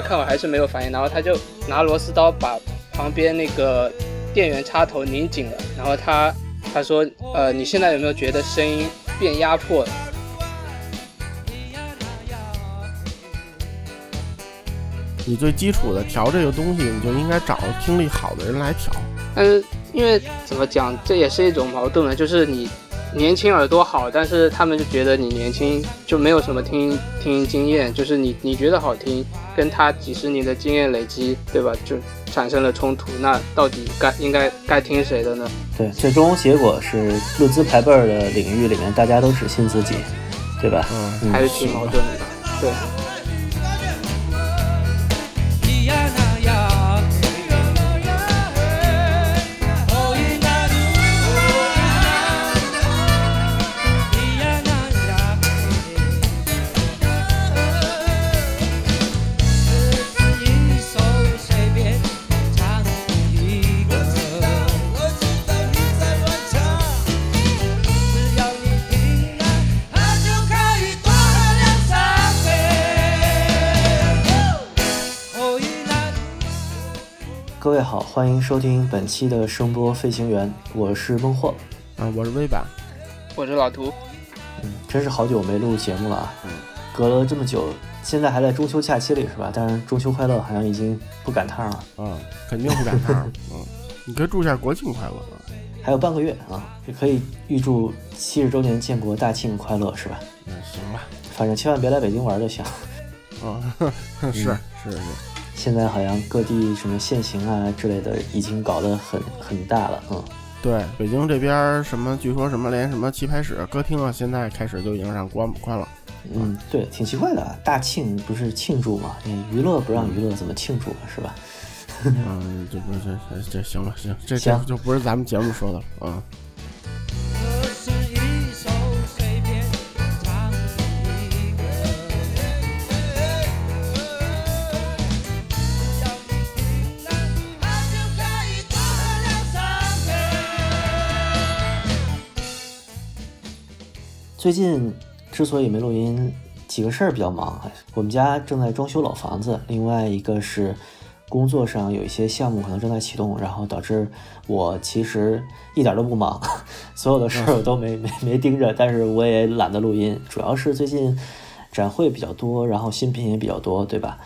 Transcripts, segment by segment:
他看我还是没有反应，然后他就拿螺丝刀把旁边那个电源插头拧紧了，然后他他说，呃，你现在有没有觉得声音变压迫了？你最基础的调这个东西，你就应该找听力好的人来调。但是因为怎么讲，这也是一种矛盾的，就是你年轻耳朵好，但是他们就觉得你年轻就没有什么听听经验，就是你你觉得好听，跟他几十年的经验累积，对吧？就产生了冲突。那到底该应该该听谁的呢？对，最终结果是论资排辈儿的领域里面，大家都只信自己，对吧？嗯，还是挺矛盾的。对。各位好，欢迎收听本期的声波飞行员，我是孟获，啊，我是微版，我是老图，嗯，真是好久没录节目了啊，嗯，隔了这么久，现在还在中秋假期里是吧？但是中秋快乐好像已经不赶趟了，嗯，肯定不赶趟，嗯，你可以祝一下国庆快乐啊，还有半个月啊，也可以预祝七十周年建国大庆快乐是吧？嗯，行吧，反正千万别来北京玩就行，啊，是是是。现在好像各地什么限行啊之类的已经搞得很很大了，嗯，对，北京这边什么据说什么连什么棋牌室、歌厅啊，现在开始就已经让关关了。嗯，对，挺奇怪的，大庆不是庆祝嘛？你娱乐不让娱乐，怎么庆祝啊？是吧？嗯，这不是这这行了行，这这就不是咱们节目说的了啊。最近之所以没录音，几个事儿比较忙。我们家正在装修老房子，另外一个是工作上有一些项目可能正在启动，然后导致我其实一点都不忙，所有的事儿我都没 没没盯着，但是我也懒得录音。主要是最近展会比较多，然后新品也比较多，对吧？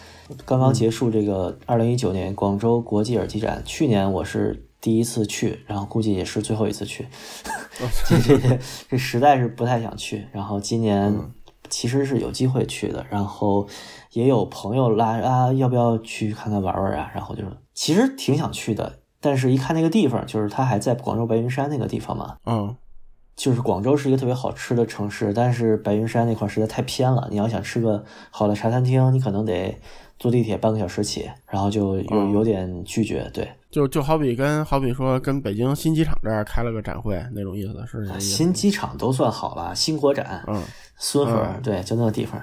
刚刚结束这个二零一九年广州国际耳机展，去年我是。第一次去，然后估计也是最后一次去，这这这实在是不太想去。然后今年其实是有机会去的，然后也有朋友拉啊，要不要去看看玩玩啊？然后就是其实挺想去的，但是一看那个地方，就是它还在广州白云山那个地方嘛。嗯，就是广州是一个特别好吃的城市，但是白云山那块实在太偏了。你要想吃个好的茶餐厅，你可能得坐地铁半个小时起，然后就有有点拒绝。对。就就好比跟好比说跟北京新机场这儿开了个展会那种意思，是新机场都算好了，新国展，嗯，孙河，对，就那个地方。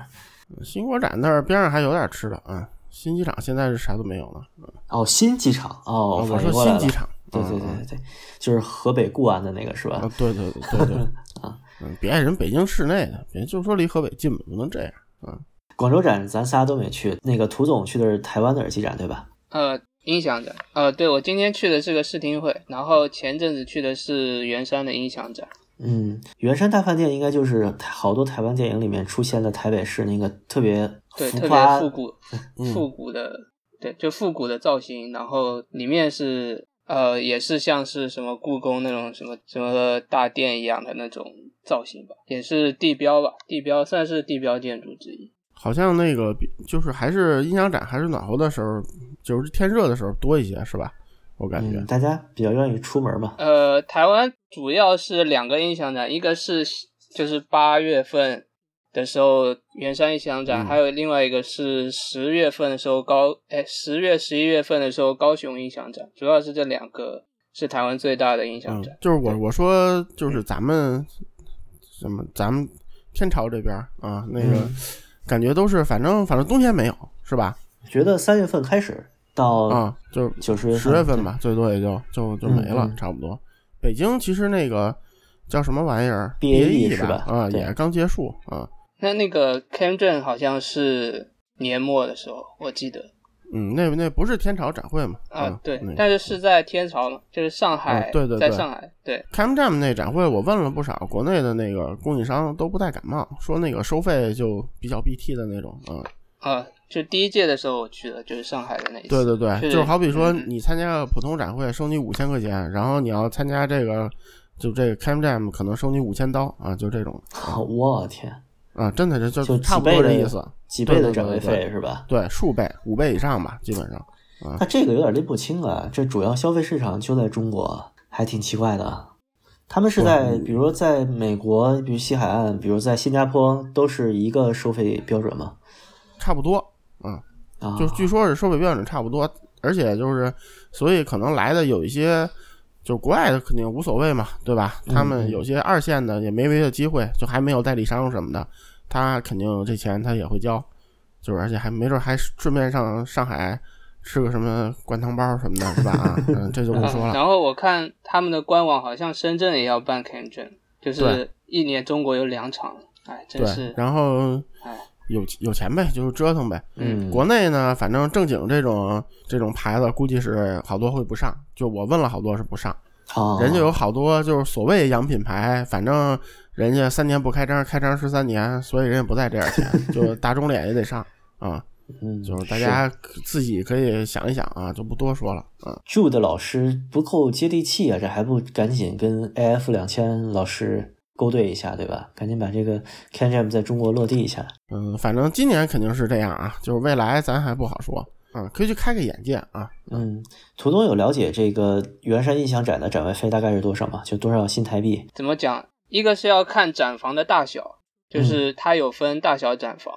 新国展那儿边上还有点吃的啊。新机场现在是啥都没有了。哦，新机场哦，我说新机场，对对对对对，就是河北固安的那个是吧？对对对对对啊，嗯，别人北京市内的，别就说离河北近不能这样啊。广州展咱仨都没去，那个涂总去的是台湾的耳机展对吧？呃。音响展，呃，对我今天去的是个试听会，然后前阵子去的是圆山的音响展。嗯，圆山大饭店应该就是好多台湾电影里面出现的台北市那个特别对特别复古 复古的，对，就复古的造型，然后里面是呃也是像是什么故宫那种什么什么大殿一样的那种造型吧，也是地标吧，地标算是地标建筑之一。好像那个就是还是音响展还是暖和的时候，就是天热的时候多一些，是吧？我感觉大家比较愿意出门嘛。呃，台湾主要是两个音响展，一个是就是八月份的时候圆山音响展，还有另外一个是十月份的时候高哎十月十一月份的时候高雄音响展，主要是这两个是台湾最大的音响展。就是我我说就是咱们什么咱们天朝这边啊那个。感觉都是，反正反正冬天没有，是吧？觉得三月份开始到啊，就九十十月份吧，最多也就就就没了，差不多。北京其实那个叫什么玩意儿毕业季是吧？啊，也刚结束啊。那那个 Camden 好像是年末的时候，我记得嗯，那那不是天朝展会嘛？啊，对那，但是是在天朝嘛，就是上海，嗯对对对在上海，对，Cam Jam 那展会，我问了不少国内的那个供应商，都不太感冒，说那个收费就比较 BT 的那种。嗯，啊，就第一届的时候我去的，就是上海的那一次。对对对，就是好比说嗯你参加个普通展会收你五千块钱，然后你要参加这个，就这个 Cam Jam 可能收你五千刀啊，就这种 我天，啊，真的就就就差不多这意思。几倍的展位费是吧？对，数倍、五倍以上吧，基本上。那这个有点拎不清啊，这主要消费市场就在中国，还挺奇怪的。他们是在，比如在美国，比如西海岸，比如在新加坡，都是一个收费标准吗？差不多，嗯，啊，就据说是收费标准差不多，而且就是，所以可能来的有一些，就国外的肯定无所谓嘛，对吧？他们有些二线的也没别的机会，就还没有代理商什么的，他肯定这钱他也会交，就是而且还没准还顺便上上海吃个什么灌汤包什么的，是吧？啊，嗯，这就不说了。嗯 然后我看他们的官网好像深圳也要办 Cam Jam，就是一年中国有两场，哎，真对是，，然后哎，有有钱呗，就是折腾呗。嗯，国内呢，反正正经这种这种牌子，估计是好多会不上。就我问了好多是不上，啊，人家有好多就是所谓洋品牌，反正人家三年不开张，开张十三年，所以人家不在这点钱，就打肿脸也得上啊。嗯，就是大家自己可以想一想啊，就不多说了啊。Jude 老师不够接地气啊，这还不赶紧跟 AF 两千老师勾兑一下，对吧？赶紧把这个 Can Jam 在中国落地一下。嗯，反正今年肯定是这样啊，就是未来咱还不好说啊，可以去开个眼界啊。嗯，涂东有了解这个圆山印象展的展位费大概是多少吗？就多少新台币？怎么讲？一个是要看展房的大小，就是它有分大小展房，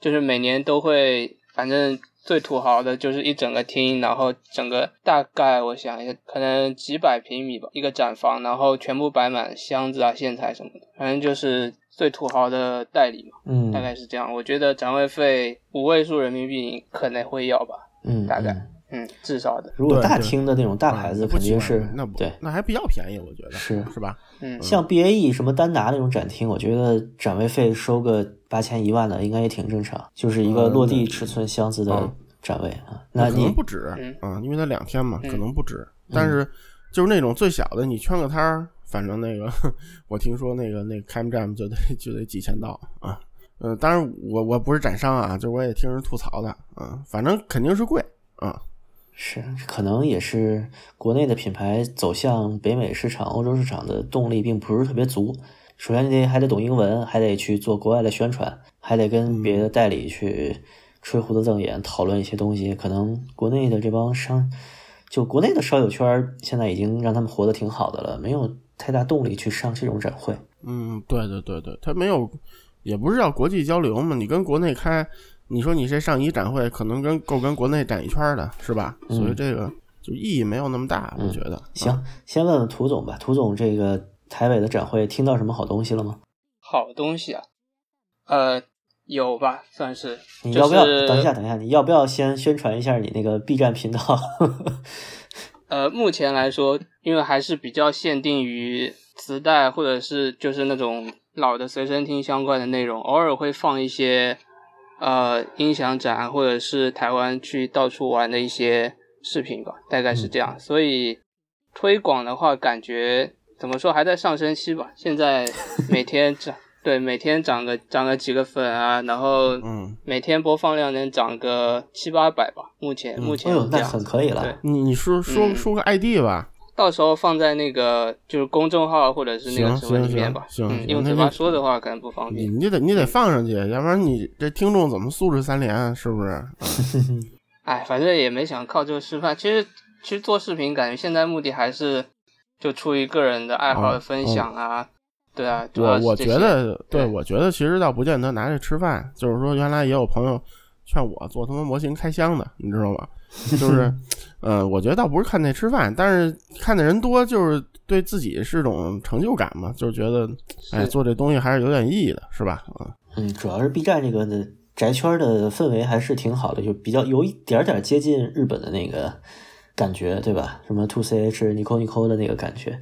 就是每年都会，反正最土豪的就是一整个厅，然后整个大概我想一下，可能几百平米吧，一个展房，然后全部摆满箱子啊、线材什么的，反正就是最土豪的代理嘛，嗯，大概是这样。我觉得展位费五位数人民币可能会要吧，嗯，大概。嗯嗯，至少的，如果大厅的那种大牌子，嗯肯定是那不对。那还比较便宜，我觉得是是吧？嗯，像 BAE 什么丹拿那种展厅，我觉得展位费收个八千一万的，应该也挺正常，就是一个落地尺寸箱子的嗯展位啊。那可能你不止嗯啊，因为它两天嘛，嗯可能不止。但是就是那种最小的，你圈个摊儿，反正那个 我听说那个那个 Cam Jam 就得就得几千刀啊。呃，当然我我不是展商啊，就我也听人吐槽的啊，反正肯定是贵啊。是可能也是国内的品牌走向北美市场、欧洲市场的动力并不是特别足。首先，你得还得懂英文，还得去做国外的宣传，还得跟别的代理去吹胡子瞪眼讨论一些东西。可能国内的这帮商，就国内的烧友圈儿现在已经让他们活得挺好的了，没有太大动力去上这种展会。嗯，对对对对，他没有，也不是要国际交流嘛。你跟国内开，你说你这上一展会，可能跟够跟国内展一圈儿的，是吧？所以这个就意义没有那么大，我觉得。行，先问问涂总吧。涂总，这个台北的展会听到什么好东西了吗？好东西啊，呃，有吧，算是。你要不要、就是等一下？等一下，你要不要先宣传一下你那个 B 站频道？呃，目前来说，因为还是比较限定于磁带或者是就是那种老的随身听相关的内容，偶尔会放一些呃音响展或者是台湾去到处玩的一些视频吧，大概是这样。所以推广的话，感觉怎么说还在上升期吧。现在每天涨，对，每天涨个 涨个几个粉啊，然后嗯，每天播放量能涨个七八百吧。目前目哎呦，那前是这样子。很可以了。对你你说说嗯说个 ID 吧，到时候放在那个就是公众号或者是那个什么里面行吧。行行嗯，用嘴巴说的话可能不方便。你得你得放上去，要不然你这听众怎么素质三连？是不是？哎，反正也没想靠这个吃饭。其实其实做视频，感觉现在目的还是就出于个人的爱好的分享啊。对啊，我我觉得，对对我觉得其实倒不见得拿这吃饭，就是说原来也有朋友劝我做他妈模型开箱的，你知道吧？就 是，呃，我觉得倒不是看那吃饭，但是看的人多，就是对自己是种成就感嘛，就是觉得，哎，做这东西还是有点意义的，是吧？啊，嗯，主要是 B 站这个的宅圈的氛围还是挺好的，就比较有一点点接近日本的那个感觉，对吧？什么 Two CH、Nico Nico 的那个感觉，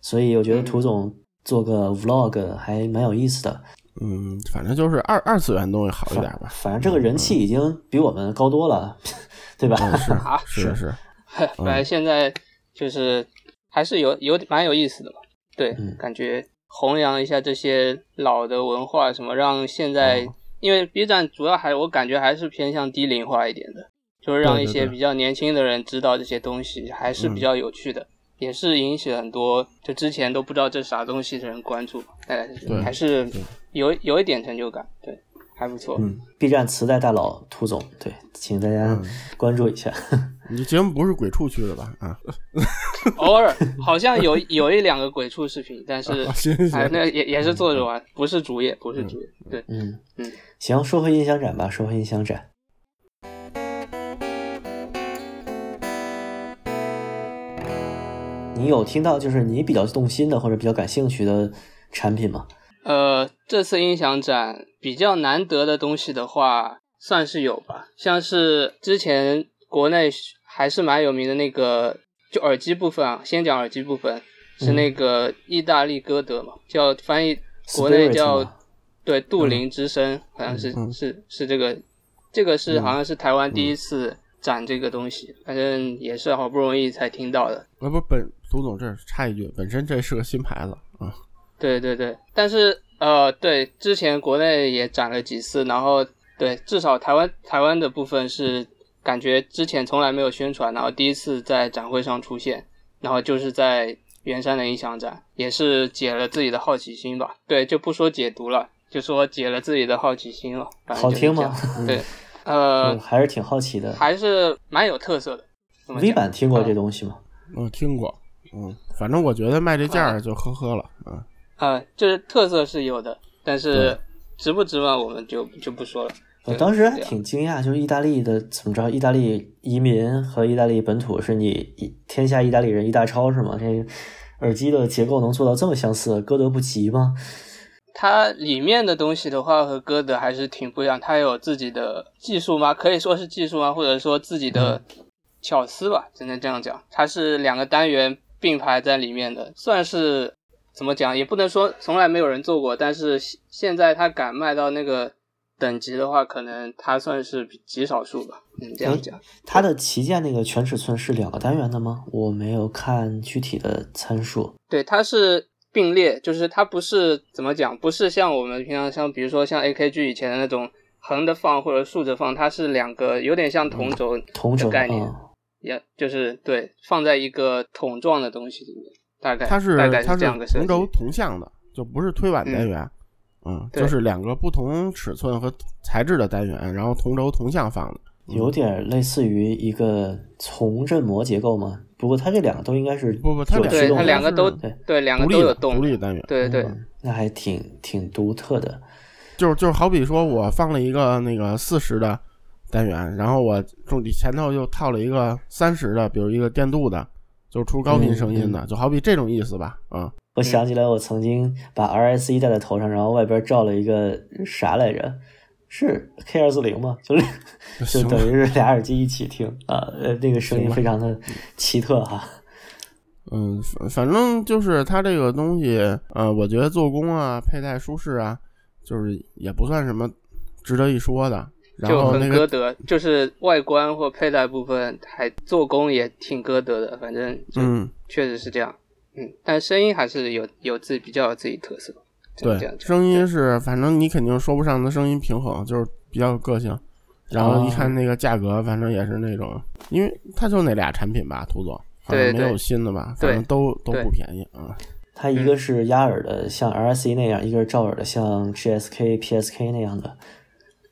所以我觉得涂总做个 Vlog 还蛮有意思的。嗯，反正就是二二次元东西好一点吧。反正这个人气已经比我们高多了，对吧？是啊是是，本来现在就是还是有有蛮有意思的嘛。对，嗯。感觉弘扬一下这些老的文化，什么让现在，哦。因为 B 站主要还我感觉还是偏向低龄化一点的，就是让一些比较年轻的人知道这些东西，还是比较有趣的，也是引起很多就之前都不知道这啥东西的人关注，大概是这样。对。还是对有有一点成就感，对，还不错。嗯，B 站磁带大佬涂总，对，请大家嗯关注一下。你这节目不是鬼畜去的吧？啊，偶尔好像有有一两个鬼畜视频，但是行行，哎那也也是做着玩，不是主业，不是主业，对。嗯嗯，行，说回音响展吧，说回音响展。你有听到就是你比较动心的或者比较感兴趣的产品吗？呃，这次音响展比较难得的东西的话，算是有吧，像是之前国内还是蛮有名的那个，就耳机部分啊，先讲耳机部分，是那个意大利歌德嘛，叫翻译国内叫对杜林之声，好像是、嗯是是这个，这个是嗯。好像是台湾第一次展这个东西，反正也是好不容易才听到的。啊不，本涂总这儿插一句，本身这是个新牌子啊，对对对，但是呃，对，之前国内也展了几次，然后对，至少台湾台湾的部分是感觉之前从来没有宣传，然后第一次在展会上出现，然后就是在圆山的音响展，也是解了自己的好奇心吧。对，就不说解读了，就说解了自己的好奇心了。反正好听吗？对，呃嗯，，还是挺好奇的。还是蛮有特色的。怎么 V 讲版听过这呃东西吗？嗯，听过，嗯，反正我觉得卖这价儿就呵呵了，啊，呃，就是特色是有的，但是值不值嘛，我们就就不说了。我当时还挺惊讶，就是意大利的怎么着？意大利移民和意大利本土是你一天下意大利人一大抄是吗？这个耳机的结构能做到这么相似，歌德不急吗？它里面的东西的话和歌德还是挺不一样，它有自己的技术吗？可以说是技术吗？或者说自己的巧思吧，只能这样讲。它是两个单元并排在里面的，算是怎么讲，也不能说从来没有人做过，但是现现在他敢卖到那个等级的话，可能他算是极少数吧。嗯，这样讲。它的旗舰那个全尺寸是两个单元的吗？我没有看具体的参数。对，它是并列，就是它不是怎么讲，不是像我们平常像比如说像 AKG 以前的那种横着放或者竖着放，它是两个有点像同轴同轴概念，啊也就是对放在一个桶状的东西里面，大概它是它是同轴。同向的，就不是推挽单元，嗯，对就是两个不同尺寸和材质的单元，然后同轴同向放的，有点类似于一个从振膜结构吗？不过它这两个都应该是不不，它两个都对对，两个独立的都有动独立的单元，对对嗯那还挺挺独特的。就是就是好比说我放了一个那个四十的单元，然后我中底前头又套了一个三十的，比如一个电镀的，就是出高频声音的，就好比这种意思吧，啊、我想起来，我曾经把 RS 戴在头上，然后外边罩了一个啥来着？是 K 二四零吗？就是就等于是俩耳机一起听啊，呃，那个声音非常的奇特哈。嗯，反反正就是它这个东西，呃，我觉得做工啊、佩戴舒适啊，就是也不算什么值得一说的。然就很后那个歌德，就是外观或佩戴部分还做工也挺歌德的，反正就嗯，确实是这样。嗯，但声音还是有有自己比较有自己特色。对，声音是，反正你肯定说不上它声音平衡，就是比较有个性。然后一看那个价格，反正也是那种，因为它就那俩产品吧，涂总，好像对对没有新的吧，对反正都都不便宜啊。它一个是压耳的，像 RSE 那样；一个是罩耳的，像 GSK、PSK 那样的。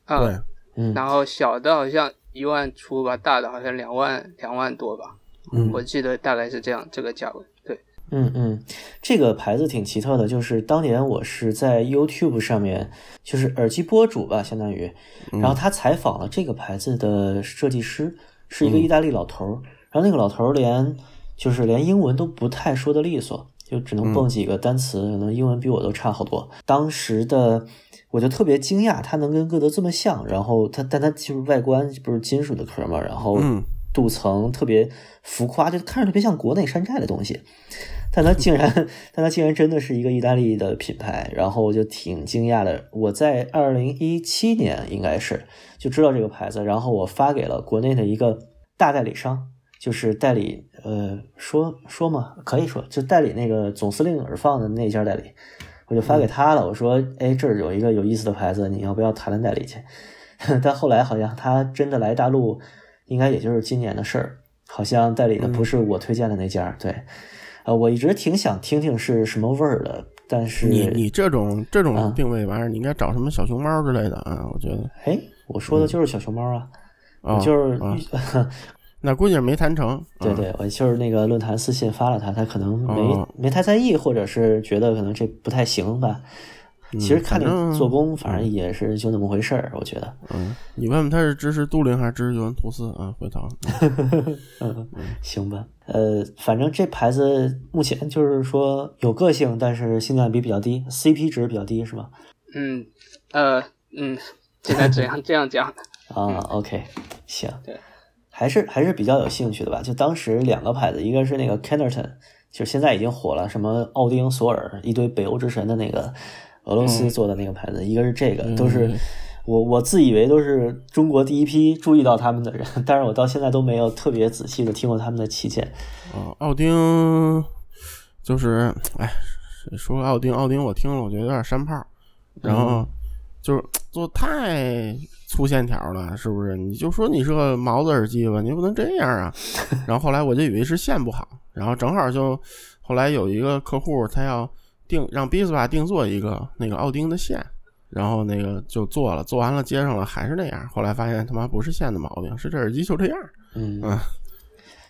啊，对，嗯，然后小的好像一万出吧，大的好像两万两万多吧，嗯。我记得大概是这样这个价位。对，嗯嗯，这个牌子挺奇特的，就是当年我是在 YouTube 上面，就是耳机博主吧，相当于，然后他采访了这个牌子的设计师，是一个意大利老头儿，然后那个老头儿连就是连英文都不太说的利索，就只能蹦几个单词，可能英文比我都差好多。当时的我就特别惊讶，它能跟歌德这么像，然后它但它就是外观不是金属的壳嘛，然后嗯镀层特别浮夸，就看着特别像国内山寨的东西。但它竟然，但它竟然真的是一个意大利的品牌，然后我就挺惊讶的。我在二零一七年应该是就知道这个牌子，然后我发给了国内的一个大代理商，就是代理呃说说嘛，可以说就代理那个总司令耳放的那家代理，我就发给他了，我说哎这儿有一个有意思的牌子，你要不要谈谈代理去？但后来好像他真的来大陆，应该也就是今年的事儿，好像代理的不是我推荐的那家，对，呃，我一直挺想听听是什么味儿的，但是你你这种这啊。种定位玩意儿，你应该找什么小熊猫之类的啊？我觉得。哎，我说的就是小熊猫啊，就是、啊那估计是没谈成。啊对对，我就是那个论坛私信发了他，他可能没、哦没太在意，或者是觉得可能这不太行吧。其实看你做工，反正也是就那么回事儿，我觉得。嗯，你问问他是支持杜林还是支持尤文图斯啊？回头 嗯，行吧。呃，反正这牌子目前就是说有个性，但是性价比比较低，CP 值比较低，是吧？嗯，呃，嗯，现在这样这样讲，啊，OK，行，对，还是还是比较有兴趣的吧。就当时两个牌子，一个是那个 Kennerton，就是现在已经火了，什么奥丁、索尔，一堆北欧之神的那个俄罗斯做的那个牌子，一个是这个，都是我我自以为都是中国第一批注意到他们的人，但是我到现在都没有特别仔细的听过他们的旗舰。啊，奥丁就是，哎，说奥丁，奥丁我听了，我觉得有点山炮，然后就是做太粗线条了，是不是？你就说你是个毛子耳机吧，你不能这样啊。然后后来我就以为是线不好，然后正好就后来有一个客户他要定让 b i s p a 定做一个那个奥丁的线。然后那个就做了，做完了接上了，还是那样。后来发现他妈不是线的毛病，是这耳机就这样。嗯嗯，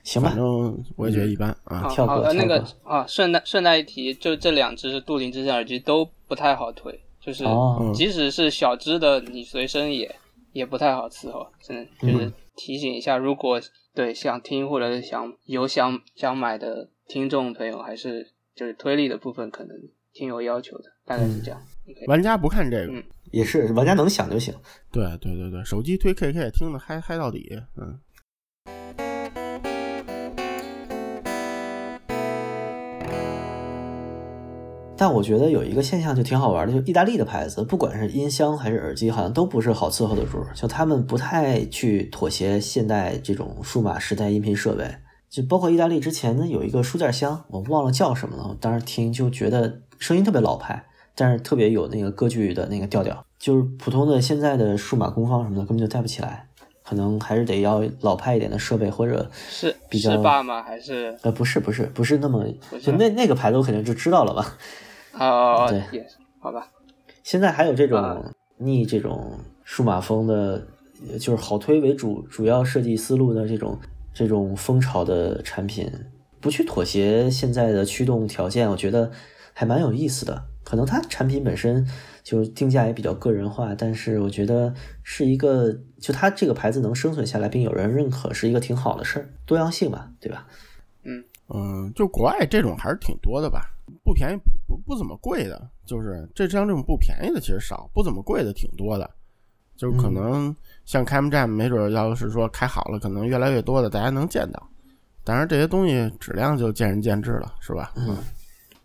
行吧反，正我也觉得一般啊。好跳过好呃那个啊，顺带顺带一提，就这两只杜林之声耳机都不太好推，就是哦。即使是小只的，你随身也也不太好伺候，真的就是提醒一下，如果对想听或者是想有想想买的听众朋友，还是就是推力的部分可能挺有要求的，大概是这样。OK，玩家不看这个，嗯。也是玩家能想就行。对对对对，手机推 KK 听的嗨嗨到底，嗯但我觉得有一个现象就挺好玩的，就意大利的牌子，不管是音箱还是耳机，好像都不是好伺候的主儿。就他们不太去妥协现代这种数码时代音频设备。就包括意大利之前呢有一个书架箱，我忘了叫什么了，我当时听就觉得声音特别老派，但是特别有那个歌剧的那个调调。就是普通的现在的数码功放什么的根本就带不起来，可能还是得要老派一点的设备或者是比较是爸吗？还是呃不是不是不是那么是就那那个牌子我肯定就知道了吧。哦，对。也好吧，现在还有这啊。种逆这种数码风的，呃就是好推为主主要设计思路的这种这种风潮的产品，不去妥协现在的驱动条件，我觉得还蛮有意思的。可能它产品本身就定价也比较个人化，但是我觉得是一个，就它这个牌子能生存下来并有人认可，是一个挺好的事儿，多样性嘛，对吧？嗯，就国外这种还是挺多的吧，不便宜不不怎么贵的，就是这像这种不便宜的其实少，不怎么贵的挺多的，就是可能像开幕站，没准要是说开好了，可能越来越多的大家能见到。当然这些东西质量就见仁见智了，是吧？嗯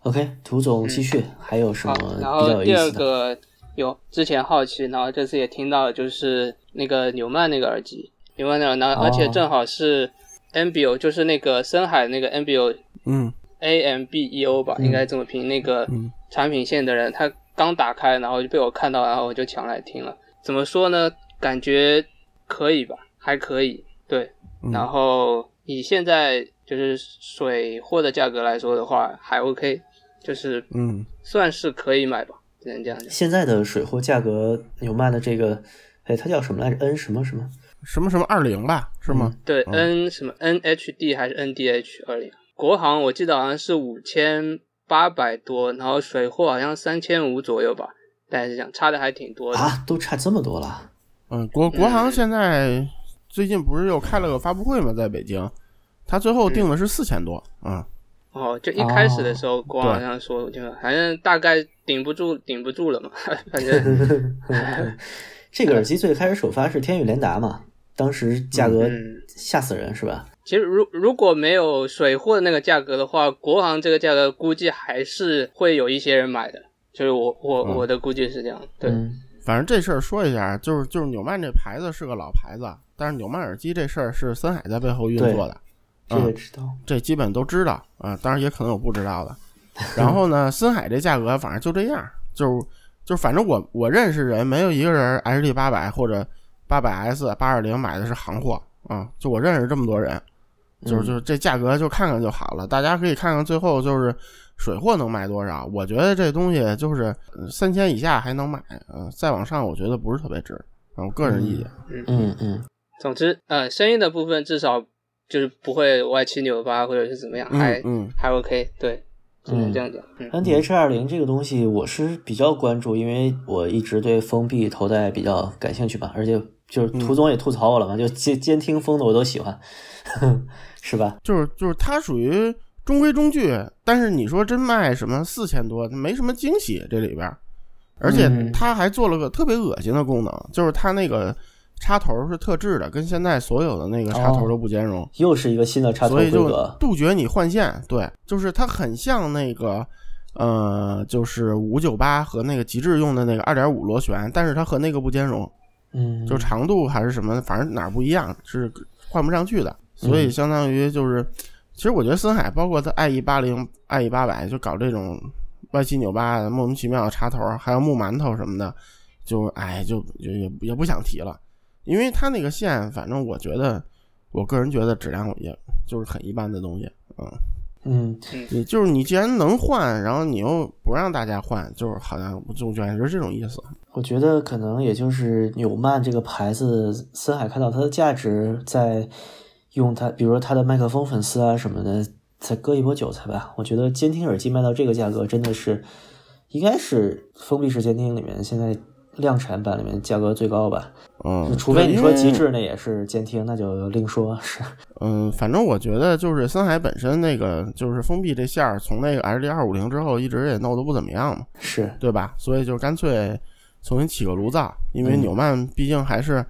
OK，涂总继续，还有什么，比然较后第二有意思的？个有之前好奇，然后这次也听到，就是那个纽曼那个耳机，纽曼那个，然后而且哦正好是 Ambio，就是那个深海那个 Ambio 嗯 A M B E O 吧，应该这么拼。那个嗯产品线的人，他刚打开，然后就被我看到，然后我就抢来听了。怎么说呢？感觉可以吧，还可以。对，嗯然后以现在就是水货的价格来说的话，还 OK，就是嗯算是可以买吧，只能这样讲。现在的水货价格，有卖的这个，哎，它叫什么来着？N 什么什么？什么什么二零吧，是吗？对、嗯 N 什么 NHD 还是 NDH 二零？国行我记得好像是五千八百多，然后水货好像三千五左右吧，大概是这样，差的还挺多的。啊，都差这么多了。嗯，国国行现在最近不是又开了个发布会嘛？在北京，他最后定的是四千多啊。哦，就一开始的时候，国行对好像说就反正大概顶不住，顶不住了嘛，反正 这个耳机最开始首发是天宇联达嘛，当时价格嗯。吓死人是吧？其实如如果没有水货的那个价格的话，国行这个价格估计还是会有一些人买的，就是我我、嗯。我的估计是这样。对，嗯，反正这事儿说一下，就是就是纽曼这牌子是个老牌子，但是纽曼耳机这事儿是森海在背后运作的，这个知道，这基本都知道啊，当然也可能有不知道的。然后呢，森海这价格反正就这样，就就反正我我认识人没有一个人 H D 八百或者八百 S 八二零买的是行货啊，就我认识这么多人，就是就是这价格就看看就好了，大家可以看看最后就是水货能卖多少。我觉得这东西就是三千以下还能买，嗯，再往上我觉得不是特别值，我个人意见。嗯嗯嗯。总之，呃，声音的部分至少就是不会歪七扭八或者是怎么样，还嗯还 OK，对。只能这样讲。N D H 二零这个东西我是比较关注，因为我一直对封闭头戴比较感兴趣吧，而且就是涂总也吐槽我了嘛，就监监听风的我都喜欢，是吧？就是就是它属于中规中矩，但是你说真卖什么四千多，没什么惊喜这里边，而且它还做了个特别恶心的功能，就是它那个。插头是特制的，跟现在所有的那个插头都不兼容。又是一个新的插头规格，杜绝你换线。对，就是它很像那个，呃，就是五九八和那个极致用的那个二点五螺旋，但是它和那个不兼容。嗯，就长度还是什么，反正哪儿不一样，是换不上去的。所以相当于就是，其实我觉得森海包括它 IE 八零、IE 八百，就搞这种歪七扭八的莫名其妙的插头，还有木馒头什么的，就哎，就也也也不想提了。因为它那个线，反正我觉得，我个人觉得质量也就是很一般的东西，嗯嗯，你就是你既然能换，然后你又不让大家换，就是好像就感觉是这种意思。我觉得可能也就是纽曼这个牌子，森海看到它的价值，在用它，比如说它的麦克风粉丝啊什么的，再割一波韭菜吧。我觉得监听耳机卖到这个价格，真的是应该是封闭式监听里面现在。量产版里面价格最高吧，嗯，除非你说极致那也是监听，那就另说。是，嗯，反正我觉得就是森海本身那个就是封闭这线儿，从那个 H D 二五零之后一直也弄得不怎么样嘛，是对吧？所以就干脆重新起个炉灶，因为纽曼毕竟还是。嗯，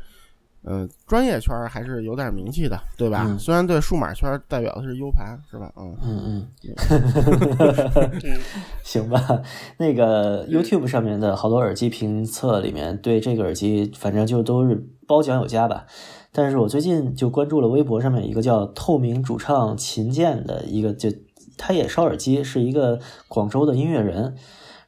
专业圈还是有点名气的，对吧？虽然对数码圈代表的是 U 盘，是吧？嗯嗯嗯，行吧。那个 YouTube 上面的好多耳机评测里面，对这个耳机反正就都是褒奖有加吧。但是我最近就关注了微博上面一个叫透明主唱秦健的一个，就他也烧耳机，是一个广州的音乐人。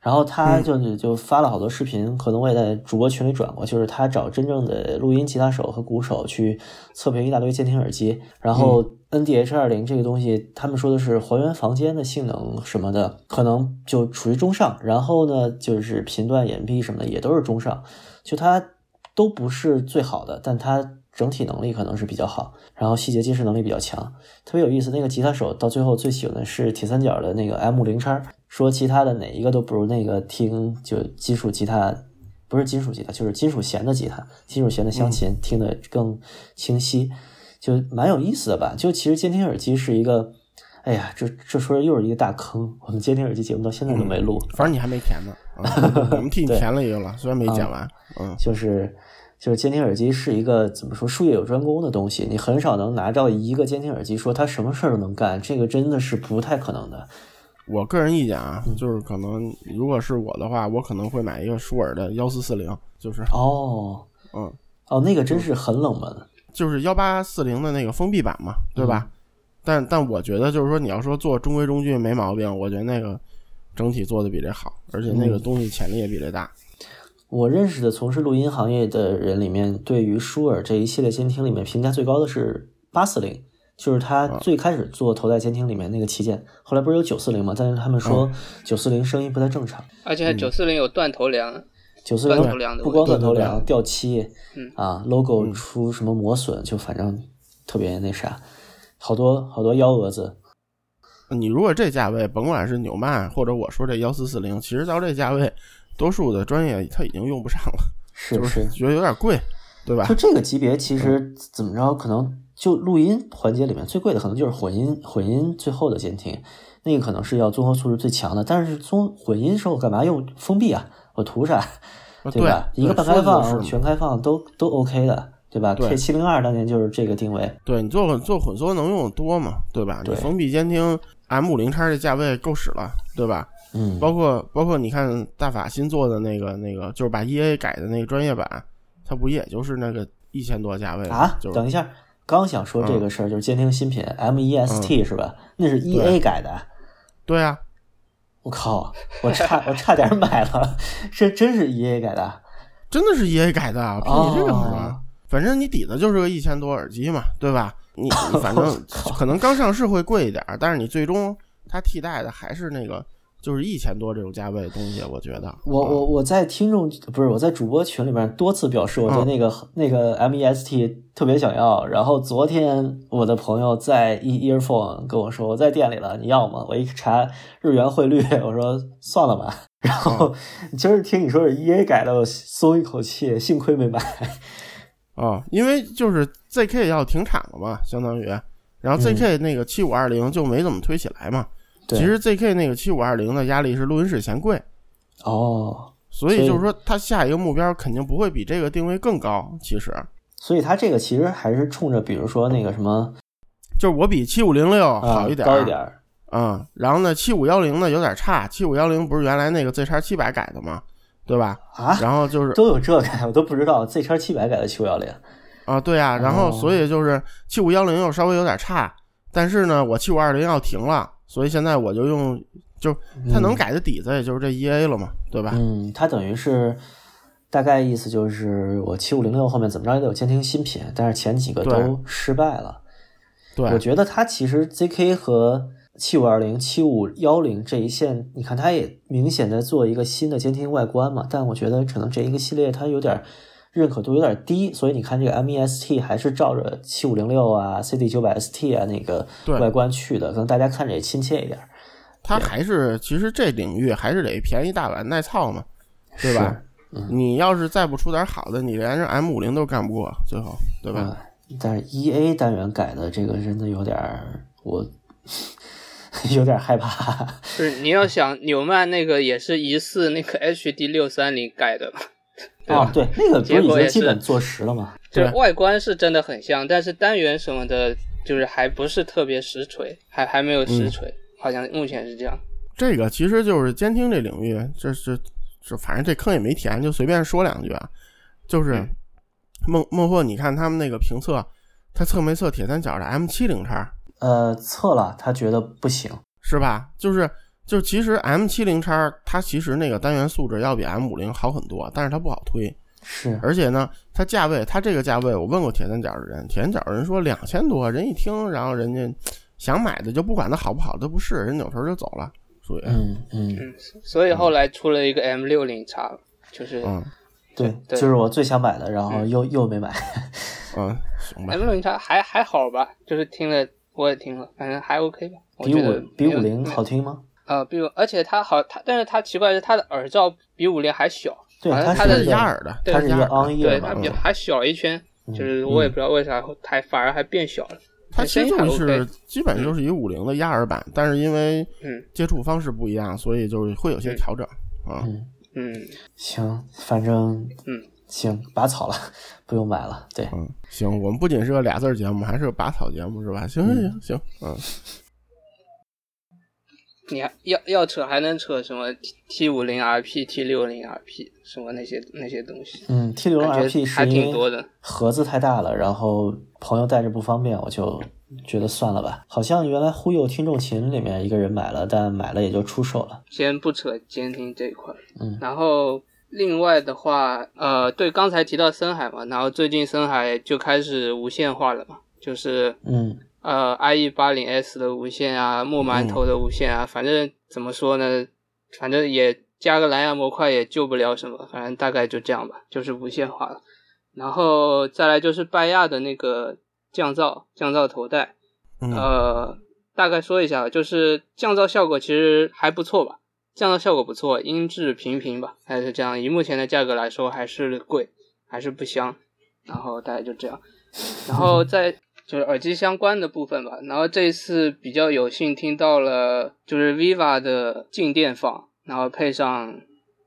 然后他就就发了好多视频，可能我也在主播群里转过，就是他找真正的录音吉他手和鼓手去测评一大堆监听耳机，然后 N D H 二零这个东西，他们说的是还原房间的性能什么的，可能就处于中上，然后呢，就是频段掩蔽什么的也都是中上，就它都不是最好的，但它整体能力可能是比较好，然后细节揭示能力比较强，特别有意思。那个吉他手到最后最喜欢的是铁三角的那个 M 零叉。说其他的哪一个都不如那个听就金属吉他，不是金属吉他，就是金属弦的吉他，金属弦的香琴听得更清晰，就蛮有意思的吧。就其实监听耳机是一个，哎呀，这这说又是一个大坑。我们监听耳机节目到现在都没录，反正你还没填呢，我们替你填了一个了，虽然没讲完。嗯，就是就是监听耳机是一个怎么说术业有专攻的东西，你很少能拿到一个监听耳机说它什么事儿都能干，这个真的是不太可能的。我个人意见啊，就是可能如果是我的话，我可能会买一个舒尔的幺四四零，就是哦，嗯，哦，那个真是很冷门，就是幺八四零的那个封闭版嘛，对吧？但但我觉得就是说，你要说做中规中矩没毛病，我觉得那个整体做的比这好，而且那个东西潜力也比这大。我认识的从事录音行业的人里面，对于舒尔这一系列监听里面评价最高的是八四零。就是他最开始做头戴监听里面那个旗舰，后来不是有九四零吗？但是他们说九四零声音不太正常，而且九四零有断头梁，九四零不光断头梁，掉漆，嗯。啊，logo 出什么磨损，就反正特别那啥，好多好多幺蛾子。你如果这价位，甭管是纽曼或者我说这幺四四零，其实到这价位，多数的专业他已经用不上了，是不是。觉得有点贵，对吧？就这个级别，其实怎么着可能。就录音环节里面最贵的可能就是混音，混音最后的监听，那个可能是要综合素质最强的。但是综混音时候干嘛用封闭啊？我图啥？对吧？一个半开放、全开放都都 OK 的，对吧？K 七零二当年就是这个定位。对你做做混缩能用的多嘛？对吧？你封闭监听 M 五零叉这价位够使了，对吧？嗯，包括包括你看大法新做的那个那个，就是把 E A 改的那个专业版，它不也就是那个一千多价位吗啊，就是等一下，刚想说这个事儿，就是监听新品 M E S T 是吧？那是 E A 改的。对啊，我靠，我差我差点买了，这真是 E A 改的。真的是 E A 改的，啊，比你这个反正你底子就是个一千多耳机嘛，对吧？你你反正 可能刚上市会贵一点儿，但是你最终它替代的还是那个就是一千多这种价位的东西，我觉得。啊我我我在听众不是我在主播群里面多次表示我对嗯那个、那个 M E S T 特别想要，然后昨天我的朋友在 E Earphone 跟我说我在店里了，你要吗？我一查日元汇率，我说算了吧。然后今儿听你说是 E A 改的，我松一口气，幸亏没买。啊，因为就是 ZK 要停产了嘛，相当于，然后 ZK 那个七五二零就没怎么推起来嘛。对其实 ZK 那个七五二零的压力是录音室嫌贵，哦，所以就是说它下一个目标肯定不会比这个定位更高。其实所以它这个其实还是冲着比如说那个什么就是我比七五零六啊好一点，高一点儿。嗯，然后呢，七五幺零呢有点差，七五幺零不是原来那个 Z 叉七百改的吗？对吧？啊，然后就是都有这个，我都不知道 Z 叉七百改的七五幺零。啊，对啊，然后哦所以就是七五幺零又稍微有点差，但是呢，我七五二零要停了，所以现在我就用，就它能改的底子也就是这 E A 了嘛，对吧？嗯，它等于是大概意思就是我七五零六后面怎么着也得有监听新品，但是前几个都失败了。对，我觉得它其实 ZK 和七五二零、七五幺零这一线，你看它也明显在做一个新的监听外观嘛，但我觉得可能这一个系列它有点认可度有点低，所以你看这个 MEST 还是照着七五零六啊、CD 九百 ST 啊那个外观去的，可能大家看着也亲切一点，它还是其实这领域还是得便宜大碗耐操嘛，对吧？嗯？你要是再不出点好的，你连这 M 五零都干不过，最后对吧？啊，但是 E A 单元改的这个真的有点儿，我 有点害怕。就是你要想纽曼那个也是疑似那个 HD 六三零改的嘛，对吧哦，对，那个不是已结果也是经基本坐实了吗？就是对外观是真的很像，但是单元什么的，就是还不是特别实锤，还还没有实锤，好像目前是这样。这个其实就是监听这领域，这是这反正这坑也没填，就随便说两句啊。就是嗯孟孟获，你看他们那个评测，他测没测铁三角的 M 七零叉呃，测了，他觉得不行。是吧？就是就其实 M 七零叉它其实那个单元素质要比 M 五零好很多，但是它不好推，是，而且呢，它价位它这个价位，我问过铁三角的人，铁三角人说两千多，人一听，然后人家想买的就不管它好不好，都不是，人扭头就走了，属于嗯嗯，嗯，所以后来出了一个 M 六零叉，就是嗯对，对就是我最想买的，然后嗯又又没买。嗯，行吧 M，六零叉还还好吧，就是听了我也听了，反正还 OK 吧。比五比五零好听吗？呃，比如，而且它好，它但是它奇怪的是它的耳罩比五零还小，对，好像它是压耳的，对它是一个压耳对它比还小一圈，就是我也不知道为啥还反而还变小了。它其实就是基本就是以五零的压耳版，但是因为嗯接触方式不一样，所以就是会有些调整啊。嗯，嗯行，反正嗯，行，拔草了，不用买了。对，嗯，行，我们不仅是个俩字儿节目，还是个拔草节目，是吧？行行行行，嗯，你还要要扯还能扯什么 T 五零 RP、T 六零 RP 什么那些那些东西，嗯，T 六零 RP 还挺多的。盒子太大了，然后朋友带着不方便，我就觉得算了吧。好像原来忽悠听众群里面一个人买了，但买了也就出售了。先不扯监听这一块，嗯然后另外的话，呃，对，刚才提到深海嘛，然后最近深海就开始无线化了嘛，就是嗯呃 IE 八零 S 的无线啊，木馒头的无线啊，反正怎么说呢，反正也加个蓝牙模块也救不了什么，反正大概就这样吧，就是无线化了。然后再来就是拜亚的那个降噪降噪头戴，嗯呃，大概说一下，就是降噪效果其实还不错吧，降噪效果不错，音质平平吧，还是这样。以目前的价格来说，还是贵，还是不香。然后大概就这样，然后再就是耳机相关的部分吧。然后这一次比较有幸听到了，就是 Viva 的静电放，然后配上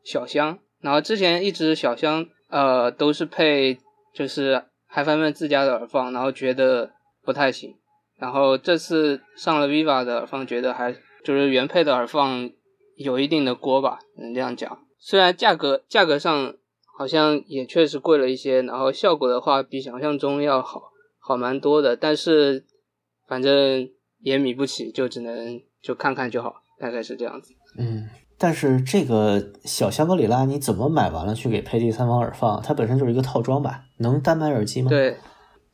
小香，然后之前一直小香呃都是配就是嗨翻们自家的耳放，然后觉得不太行。然后这次上了 Viva 的耳放，觉得还就是原配的耳放有一定的锅吧，能这样讲。虽然价格价格上好像也确实贵了一些，然后效果的话比想象中要好好蛮多的，但是反正也米不起，就只能就看看就好，大概是这样子。嗯，但是这个小香格里拉你怎么买完了去给配第三方耳放？它本身就是一个套装吧？能单买耳机吗？对，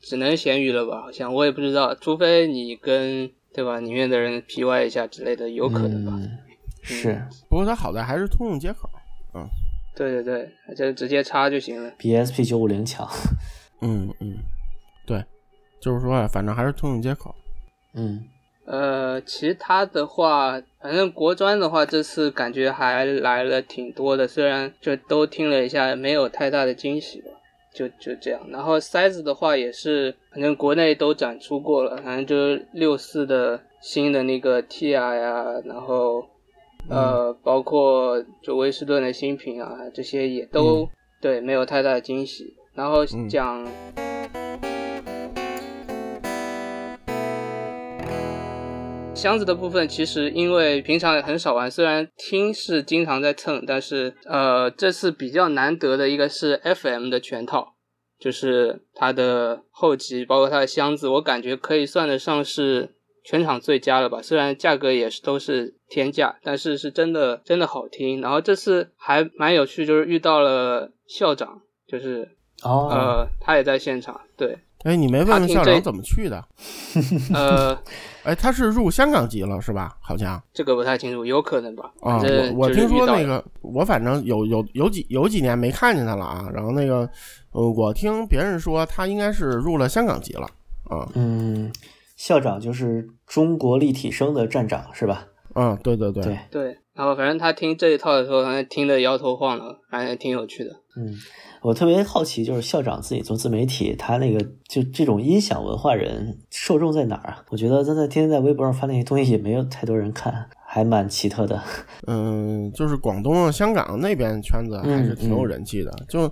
只能闲鱼了吧？好像我也不知道，除非你跟对吧里面的人 P Y 一下之类的，有可能吧？嗯、是，不过它好在还是通用接口。嗯，对对对，就直接插就行了。比 SP 九五零强。嗯嗯，对，就是说，反正还是通用接口。嗯。呃，其他的话，反正国专的话，这次感觉还来了挺多的，虽然就都听了一下，没有太大的惊喜吧，就就这样。然后塞子的话也是，反正国内都展出过了，反正就是六四的新的那个 TIA 呀，然后呃，包括就威士顿的新品啊，这些也都、对，没有太大的惊喜。然后讲。箱子的部分其实因为平常也很少玩，虽然听是经常在蹭，但是呃这次比较难得的一个是 FM 的全套，就是它的后级包括它的箱子，我感觉可以算得上是全场最佳了吧。虽然价格也是都是天价，但是是真的真的好听。然后这次还蛮有趣，就是遇到了校长，就是哦呃他也在现场，对。哎，你没问问校长怎么去的？呃，哎，他是入香港籍了是吧？好像这个不太清楚，有可能吧。啊，我我听说那个，我反正有有有几有几年没看见他了啊。然后那个，呃，我听别人说他应该是入了香港籍了啊。嗯，校长就是中国立体声的站长是吧？嗯，对对对对对。然后反正他听这一套的时候，好像听得摇头晃脑，反正挺有趣的。嗯。我特别好奇，就是校长自己做自媒体，他那个就这种音响文化人受众在哪儿啊？我觉得他在天天在微博上发那些东西也没有太多人看，还蛮奇特的。嗯，就是广东、香港那边圈子还是挺有人气的，就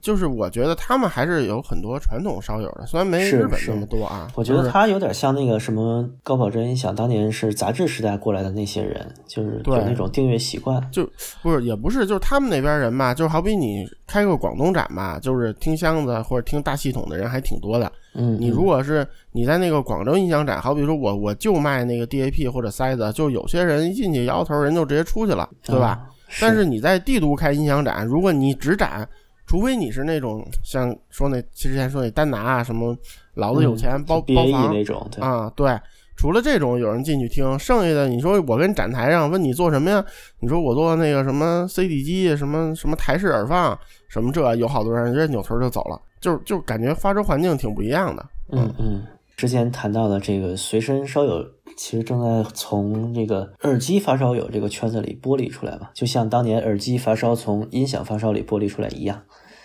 就是我觉得他们还是有很多传统烧友的，虽然没日本那么多啊。我觉得他有点像那个什么高保真音响，当年是杂志时代过来的那些人，就是有那种订阅习惯。就不是也不是，就是他们那边人吧，就好比你开个广东展吧，就是听箱子或者听大系统的人还挺多的。嗯，你如果是你在那个广州音响展，好比说我我就卖那个 DAP 或者塞子，就有些人一进去摇头，人就直接出去了，对吧？但是你在帝都开音响展，如果你只展。除非你是那种像说那之前说那丹拿啊什么老子有钱包包房。那种啊，对，除了这种有人进去听，剩下的你说我跟展台上问你做什么呀？你说我做那个什么 CD 机，什么什么台式耳放，什么这有好多人直接扭头就走了，就就感觉发出环境挺不一样的。嗯嗯，之前谈到的这个随身烧友，其实正在从这个耳机发烧友这个圈子里剥离出来嘛，就像当年耳机发烧从音响发烧里剥离出来一样。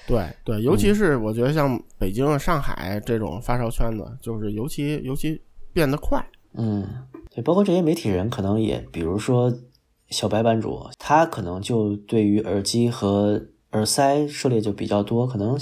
对对，尤其是我觉得像北京、上海这种发烧圈子，就是尤其尤其变得快。嗯，对，包括这些媒体人，可能也，比如说小白版主，他可能就对于耳机和耳塞涉猎就比较多。可能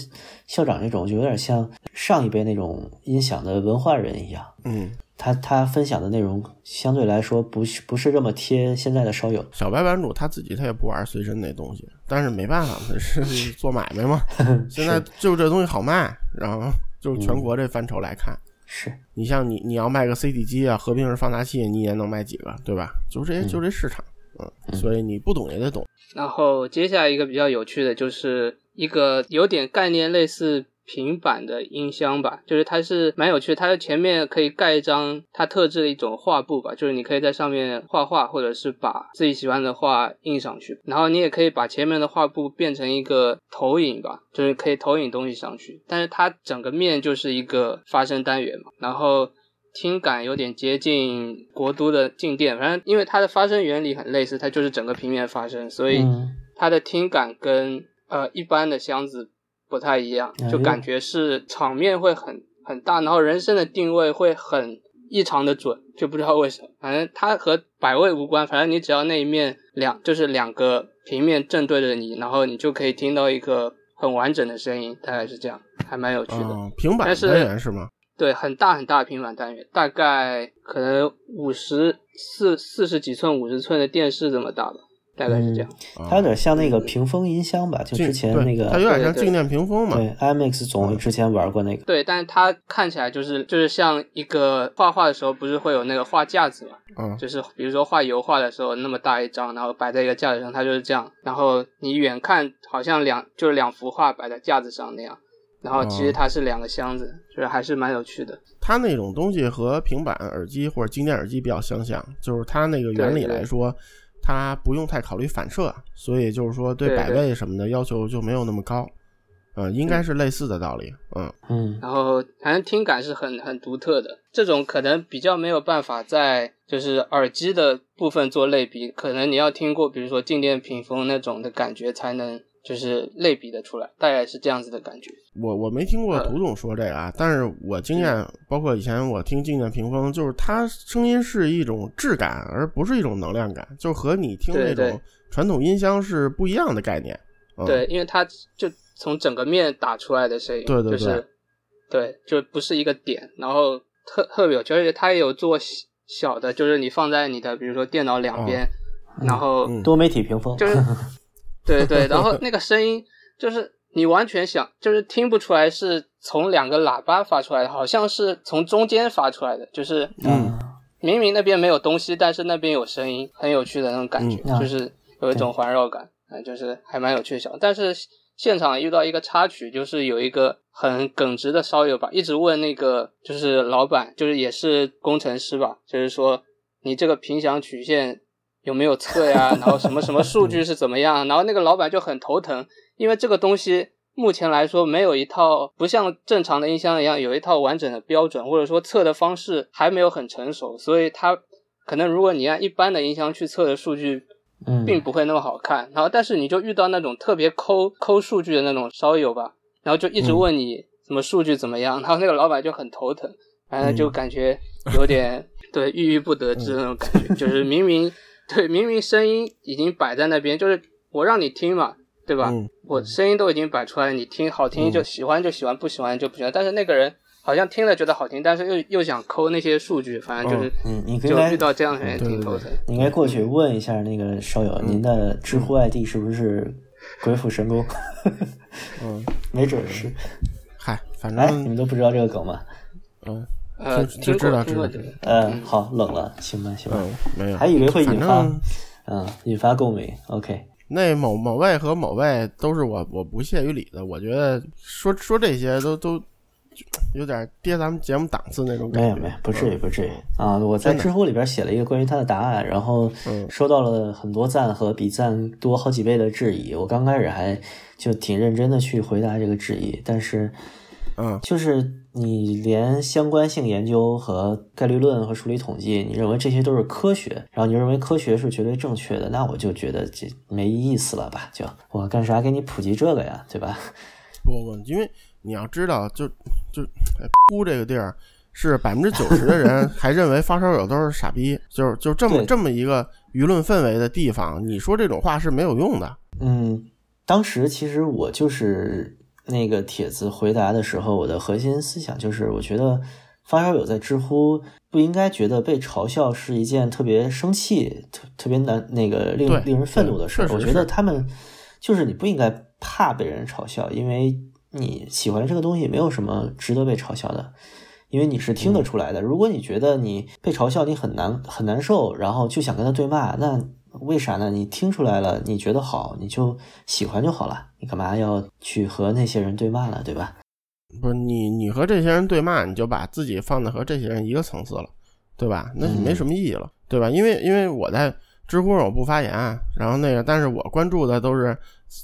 校长这种就有点像上一辈那种音响的文化人一样。嗯。他他分享的内容相对来说不是不是这么贴现在的烧友。小白版主他自己他也不玩随身那东西，但是没办法，他是做买卖嘛。现在就这东西好卖，然后就全国这范畴来看，是你像你你要卖个 CD 机啊，合并式放大器，你也能卖几个，对吧？就这就这市场，嗯，所以你不懂也得懂。然后接下来一个比较有趣的就是一个有点概念类似。平板的音箱吧，就是它是蛮有趣的，它的前面可以盖一张它特制的一种画布吧，就是你可以在上面画画，或者是把自己喜欢的画印上去，然后你也可以把前面的画布变成一个投影吧，就是可以投影东西上去，但是它整个面就是一个发声单元嘛，然后听感有点接近国都的静电，反正因为它的发声原理很类似，它就是整个平面发声，所以它的听感跟呃一般的箱子。不太一样，就感觉是场面会很很大，然后人声的定位会很异常的准，就不知道为什么，反正它和摆位无关，反正你只要那一面两就是两个平面正对着你，然后你就可以听到一个很完整的声音，大概是这样，还蛮有趣的。平板单元是吗？对，很大很大的平板单元，大概可能五十四四十几寸、五十寸的电视这么大吧，大概是这样。它有点像那个屏风音箱吧，就之前那个，它有点像静电屏风嘛。对，IMAX 总之前玩过那个，对，但是它看起来就是就是像一个画画的时候，不是会有那个画架子嘛？嗯，就是比如说画油画的时候，那么大一张，然后摆在一个架子上，它就是这样。然后你远看好像两就是两幅画摆在架子上那样，然后其实它是两个箱子，就是还是蛮有趣的。它那种东西和平板耳机或者静电耳机比较相像，就是它那个原理来说，它不用太考虑反射，所以就是说对摆位什么的要求就没有那么高。嗯，应该是类似的道理。嗯嗯然后反正听感是很很独特的，这种可能比较没有办法在就是耳机的部分做类比，可能你要听过比如说静电屏风那种的感觉才能就是类比的出来，大概是这样子的感觉。我我没听过呃涂总说这个啊，但是我经验包括以前我听静电屏风，就是它声音是一种质感，而不是一种能量感，就和你听那对对。种传统音箱是不一样的概念。嗯、对，因为它就从整个面打出来的声音，对对就是对，就不是一个点，然后特特别有趣，而且它也有做小小的，就是你放在你的比如说电脑两边，然后嗯多媒体屏风，就是对对，然后 那个声音就是你完全想就是听不出来是从两个喇叭发出来的，好像是从中间发出来的，就是嗯明明那边没有东西，但是那边有声音，很有趣的那种感觉，嗯就是有一种环绕感，嗯、就是还蛮有趣的小。但是现场遇到一个插曲，就是有一个很耿直的烧友吧，一直问那个就是老板，就是也是工程师吧，就是说你这个频响曲线有没有测呀？然后什么什么数据是怎么样？然后那个老板就很头疼，因为这个东西。目前来说，没有一套不像正常的音箱一样有一套完整的标准，或者说测的方式还没有很成熟，所以它可能如果你按一般的音箱去测的数据，嗯，并不会那么好看。然后，但是你就遇到那种特别抠抠数据的那种烧友吧，然后就一直问你什么数据怎么样，然后那个老板就很头疼，反正就感觉有点 对郁郁不得志那种感觉，就是明明 对明明声音已经摆在那边，就是我让你听嘛，对吧？嗯我声音都已经摆出来，你听好听就喜欢就喜欢，不喜欢就不喜欢。但是那个人好像听了觉得好听，但是又又想抠那些数据，反正就是嗯，你应该就遇到这样的人挺头疼。你应该过去问一下那个烧友，您的知乎 ID 是不是鬼斧神工？嗯，没准是。嗨，反哎，你们都不知道这个梗吗？嗯呃，知道知道呃，好，冷了，行吧，行吧，嗯没有，还以为会引发，嗯，引发共鸣。OK，那某某位和某位都是我我不屑于理的，我觉得说说这些都都有点跌咱们节目档次那种感觉。没有没有，不至于不至于啊！我在知乎里边写了一个关于他的答案，然后嗯收到了很多赞和比赞多好几倍的质疑。我刚开始还就挺认真的去回答这个质疑，但是嗯就是你连相关性研究和概率论和数理统计，你认为这些都是科学，然后你认为科学是绝对正确的，那我就觉得这没意思了吧？就我干啥给你普及这个呀，对吧？不不，因为你要知道，就就哎呼这个地儿是百分之九十的人还认为发烧友都是傻逼，就是就这么这么一个舆论氛围的地方，你说这种话是没有用的。嗯，当时其实我就是那个帖子回答的时候，我的核心思想就是，我觉得发烧友在知乎不应该觉得被嘲笑是一件特别生气、特特别难那个令令人愤怒的事我觉得他们就是你不应该怕被人嘲笑，因为你喜欢这个东西没有什么值得被嘲笑的。因为你是听得出来的，如果你觉得你被嘲笑你很难很难受，然后就想跟他对骂，那为啥呢？你听出来了，你觉得好，你就喜欢就好了，你干嘛要去和那些人对骂呢？对吧？不是你你和这些人对骂，你就把自己放在和这些人一个层次了，对吧？那就没什么意义了，对吧？因为因为我在知乎上我不发言，然后那个，但是我关注的都是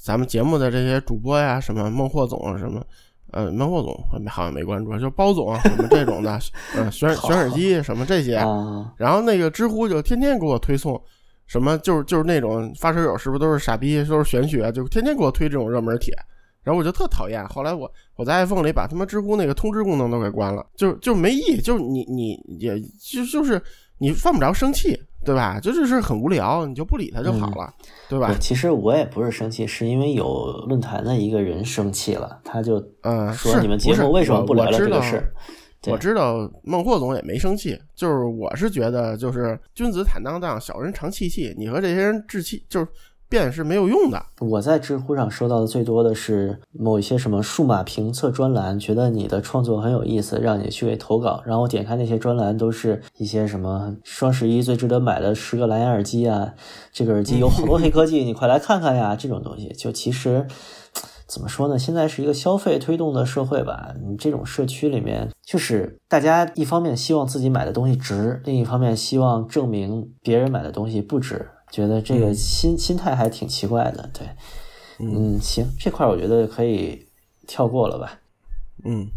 咱们节目的这些主播呀，什么孟获总啊，什么。呃，孟获总好像没关注，就包总啊什么这种的，嗯，选 选耳机什么这些，啊，然后那个知乎就天天给我推送，什么就是就是那种发烧友是不是都是傻逼，都是玄学，就天天给我推这种热门帖，然后我就特讨厌。后来我我在 iPhone 里把他妈知乎那个通知功能都给关了，就就没意义，就是你你也就就是你犯不着生气，对吧？就这事很无聊，你就不理他就好了，对吧？其实我也不是生气，是因为有论坛的一个人生气了，他就嗯，说是你们节目为什么不聊聊这个事儿？我知道孟获总也没生气，就是我是觉得就是君子坦荡荡，小人常戚戚。你和这些人置气，就是辩是没有用的。我在知乎上收到的最多的是某一些什么数码评测专栏，觉得你的创作很有意思，让你去给投稿。然后我点开那些专栏，都是一些什么双十一最值得买的十个蓝牙耳机啊，这个耳机有好多黑科技，你快来看看呀，这种东西。就其实。怎么说呢？现在是一个消费推动的社会吧。你这种社区里面，就是大家一方面希望自己买的东西值，另一方面希望证明别人买的东西不值，觉得这个心心态还挺奇怪的。对，嗯，行，这块我觉得可以跳过了吧。嗯，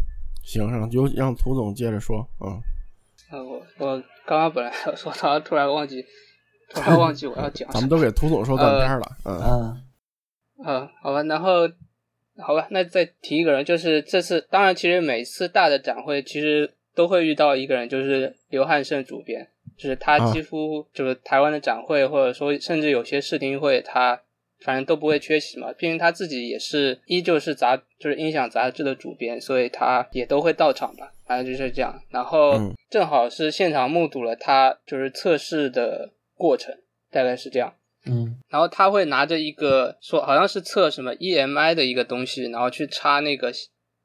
行，让就让涂总接着说。嗯，啊，我我刚刚本来要说，他突然忘记，突然忘记我要讲。咱们都给涂总说断片了。嗯嗯嗯，好吧，然后。好吧，那再提一个人，就是这次，当然，其实每次大的展会，其实都会遇到一个人，就是刘汉胜主编，就是他几乎就是台湾的展会，或者说甚至有些视听会，他反正都不会缺席嘛。毕竟他自己也是依旧是杂，就是音响杂志的主编，所以他也都会到场吧。反正就是这样。然后正好是现场目睹了他就是测试的过程，大概是这样。嗯，然后他会拿着一个说好像是测什么 EMI 的一个东西，然后去插那个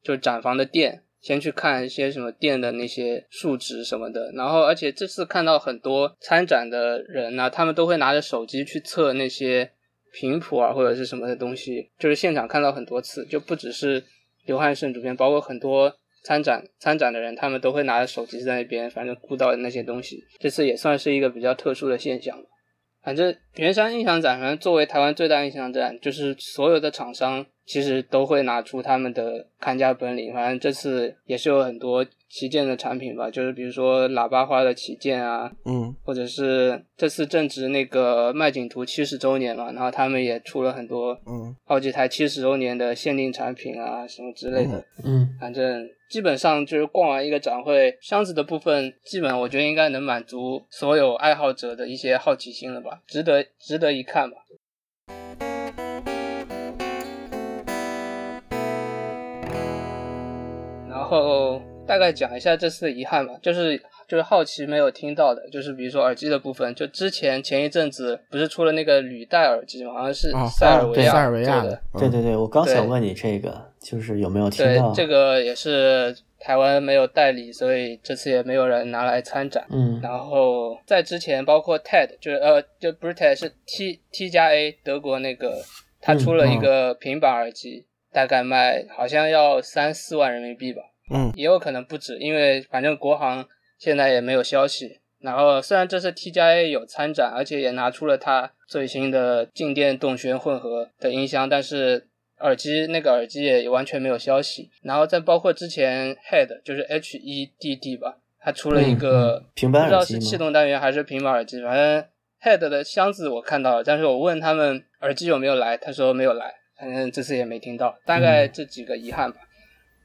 就是展房的电，先去看一些什么电的那些数值什么的。然后而且这次看到很多参展的人呢，他们都会拿着手机去测那些频谱啊或者是什么的东西，就是现场看到很多次，就不只是刘汉胜主编，包括很多参展参展的人，他们都会拿着手机在那边，反正估到的那些东西。这次也算是一个比较特殊的现象。反正圆山印象展，反正作为台湾最大印象展，就是所有的厂商其实都会拿出他们的看家本领。反正这次也是有很多旗舰的产品吧，就是比如说喇叭花的旗舰啊，嗯，或者是这次正值那个麦景图七十周年嘛，然后他们也出了很多，嗯，好几台七十周年的限定产品啊，什么之类的，嗯，反正。基本上就是逛完一个展会，箱子的部分基本我觉得应该能满足所有爱好者的一些好奇心了吧，值得值得一看吧。然后大概讲一下这次的遗憾吧，就是。就是好奇没有听到的，就是比如说耳机的部分，就之前前一阵子不是出了那个履带耳机吗？好像是塞尔维亚塞尔维亚的。对对对，我刚想问你这个，就是有没有听到？对，这个也是台湾没有代理，所以这次也没有人拿来参展。嗯。然后在之前，包括 TED，就是呃，就不是 TED，是 T T 加 A 德国那个，他出了一个平板耳机，大概卖好像要三四万人民币吧。嗯。也有可能不止，因为反正国行。现在也没有消息。然后虽然这次 T 加 A 有参展，而且也拿出了它最新的静电动圈混合的音箱，但是耳机那个耳机也完全没有消息。然后再包括之前 Head 就是 H E D D 吧，它出了一个平板耳机，不知道是气动单元还是平板耳机，反正 Head 的箱子我看到了，但是我问他们耳机有没有来，他说没有来，反正这次也没听到。大概这几个遗憾吧。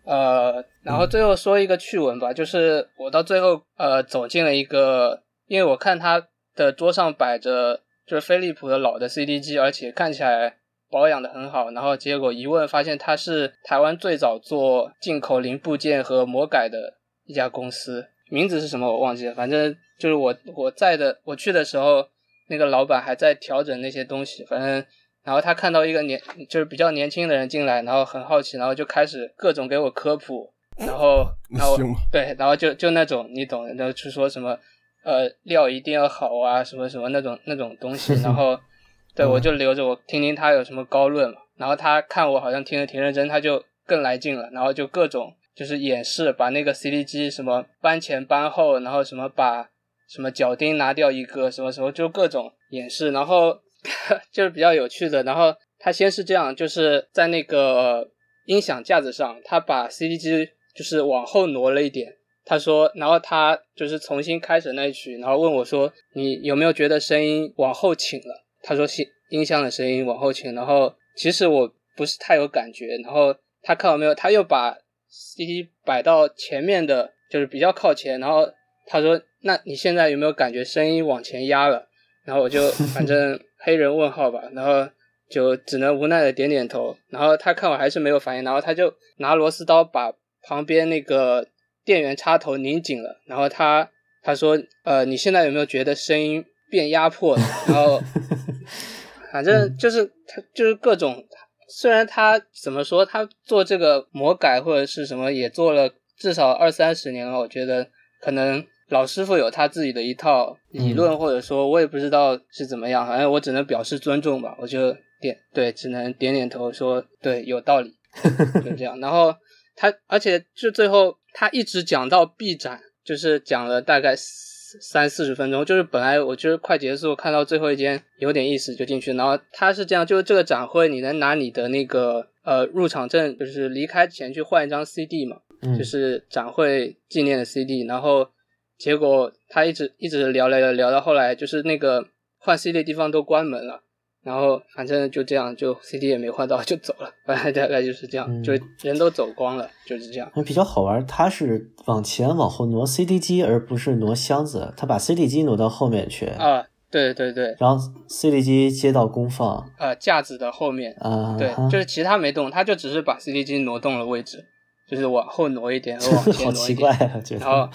呃，然后最后说一个趣闻吧，就是我到最后呃走进了一个，因为我看他的桌上摆着就是飞利浦的老的 CD 机，而且看起来保养的很好，然后结果一问发现它是台湾最早做进口零部件和魔改的一家公司，名字是什么我忘记了，反正就是我我在的我去的时候，那个老板还在调整那些东西，反正。然后他看到一个年就是比较年轻的人进来，然后很好奇，然后就开始各种给我科普，然后然后对，然后就就那种你懂，然后去说什么呃料一定要好啊，什么什么那种那种东西，然后对我就留着我听听他有什么高论嘛。然后他看我好像听得挺认真，他就更来劲了，然后就各种就是演示，把那个 CD 机什么搬前搬后，然后什么把什么脚钉拿掉一个，什么什么就各种演示，然后。就是比较有趣的，然后他先是这样，就是在那个音响架子上，他把 CD 机就是往后挪了一点。他说，然后他就是重新开始那一曲，然后问我说：“你有没有觉得声音往后倾了？”他说：“音音箱的声音往后倾。”然后其实我不是太有感觉。然后他看到没有，他又把 CD 摆到前面的，就是比较靠前。然后他说：“那你现在有没有感觉声音往前压了？”然后我就 反正。黑人问号吧，然后就只能无奈的点点头。然后他看我还是没有反应，然后他就拿螺丝刀把旁边那个电源插头拧紧了，然后他他说呃你现在有没有觉得声音变压迫了？然后反正就是他就是各种，虽然他怎么说他做这个魔改或者是什么也做了至少二三十年了，我觉得可能。老师傅有他自己的一套理论，或者说，我也不知道是怎么样，反正我只能表示尊重吧。我就点对，只能点点头说对，有道理，就这样。然后他，而且就最后他一直讲到 B 展，就是讲了大概三四十分钟。就是本来我觉得快结束，看到最后一间有点意思就进去。然后他是这样，就是这个展会你能拿你的那个呃入场证，就是离开前去换一张 CD 嘛，就是展会纪念的 CD，然后。结果他一直一直聊聊聊聊到后来，就是那个换 CD 地方都关门了，然后反正就这样，就 CD 也没换到就走了，反正大概就是这样，就人都走光了，就是这样。比较好玩，他是往前往后挪 CD 机，而不是挪箱子，他把 CD 机挪到后面去。啊，对对对。然后 CD 机接到功放，呃，架子的后面。啊，对，就是其他没动，他就只是把 CD 机挪动了位置，就是往后挪一点，往前挪一点。好奇怪啊，觉得。然后。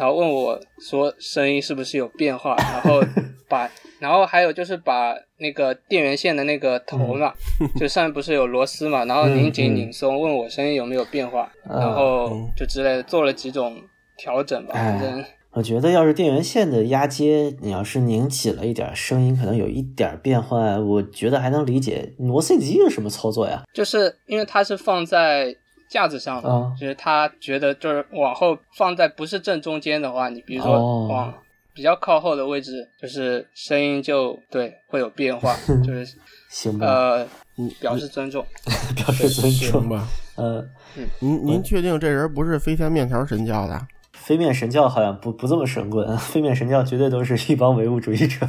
然后问我说声音是不是有变化？然后把，然后还有就是把那个电源线的那个头嘛，就上面不是有螺丝嘛，然后拧紧拧松，问我声音有没有变化，然后就之类的做了几种调整吧。反正我觉得要是电源线的压接，你要是拧紧了一点，声音可能有一点变化，我觉得还能理解。挪 CD 机是什么操作呀？就是因为它是放在。架子上的，就是他觉得就是往后放在不是正中间的话，你比如说往比较靠后的位置，就是声音就对会有变化，就是行吧？呃，表示尊重，表示尊重吧。呃，您您确定这人不是飞天面条神教的？飞面神教好像不不这么神棍，飞面神教绝对都是一帮唯物主义者。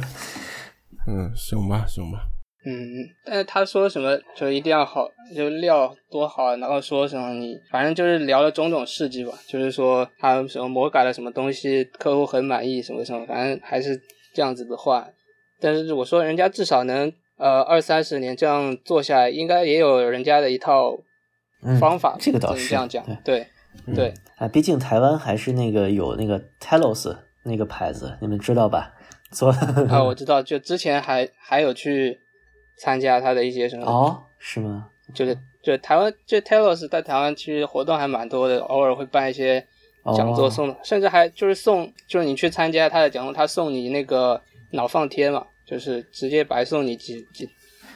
嗯，行吧，行吧。嗯，但是他说什么就一定要好，就料多好，然后说什么你反正就是聊了种种事迹吧，就是说他什么魔改了什么东西，客户很满意什么什么，反正还是这样子的话。但是我说人家至少能呃二三十年这样做下来，应该也有人家的一套方法，这个倒是这样讲，对对啊，毕竟台湾还是那个有那个 Telos 那个牌子，你们知道吧？做啊，我知道，就之前还还有去。参加他的一些什么？哦，是吗？就是就台湾，就 Telos 在台湾其实活动还蛮多的，偶尔会办一些讲座送，甚至还就是送，就是你去参加他的讲座，他送你那个脑放贴嘛，就是直接白送你几几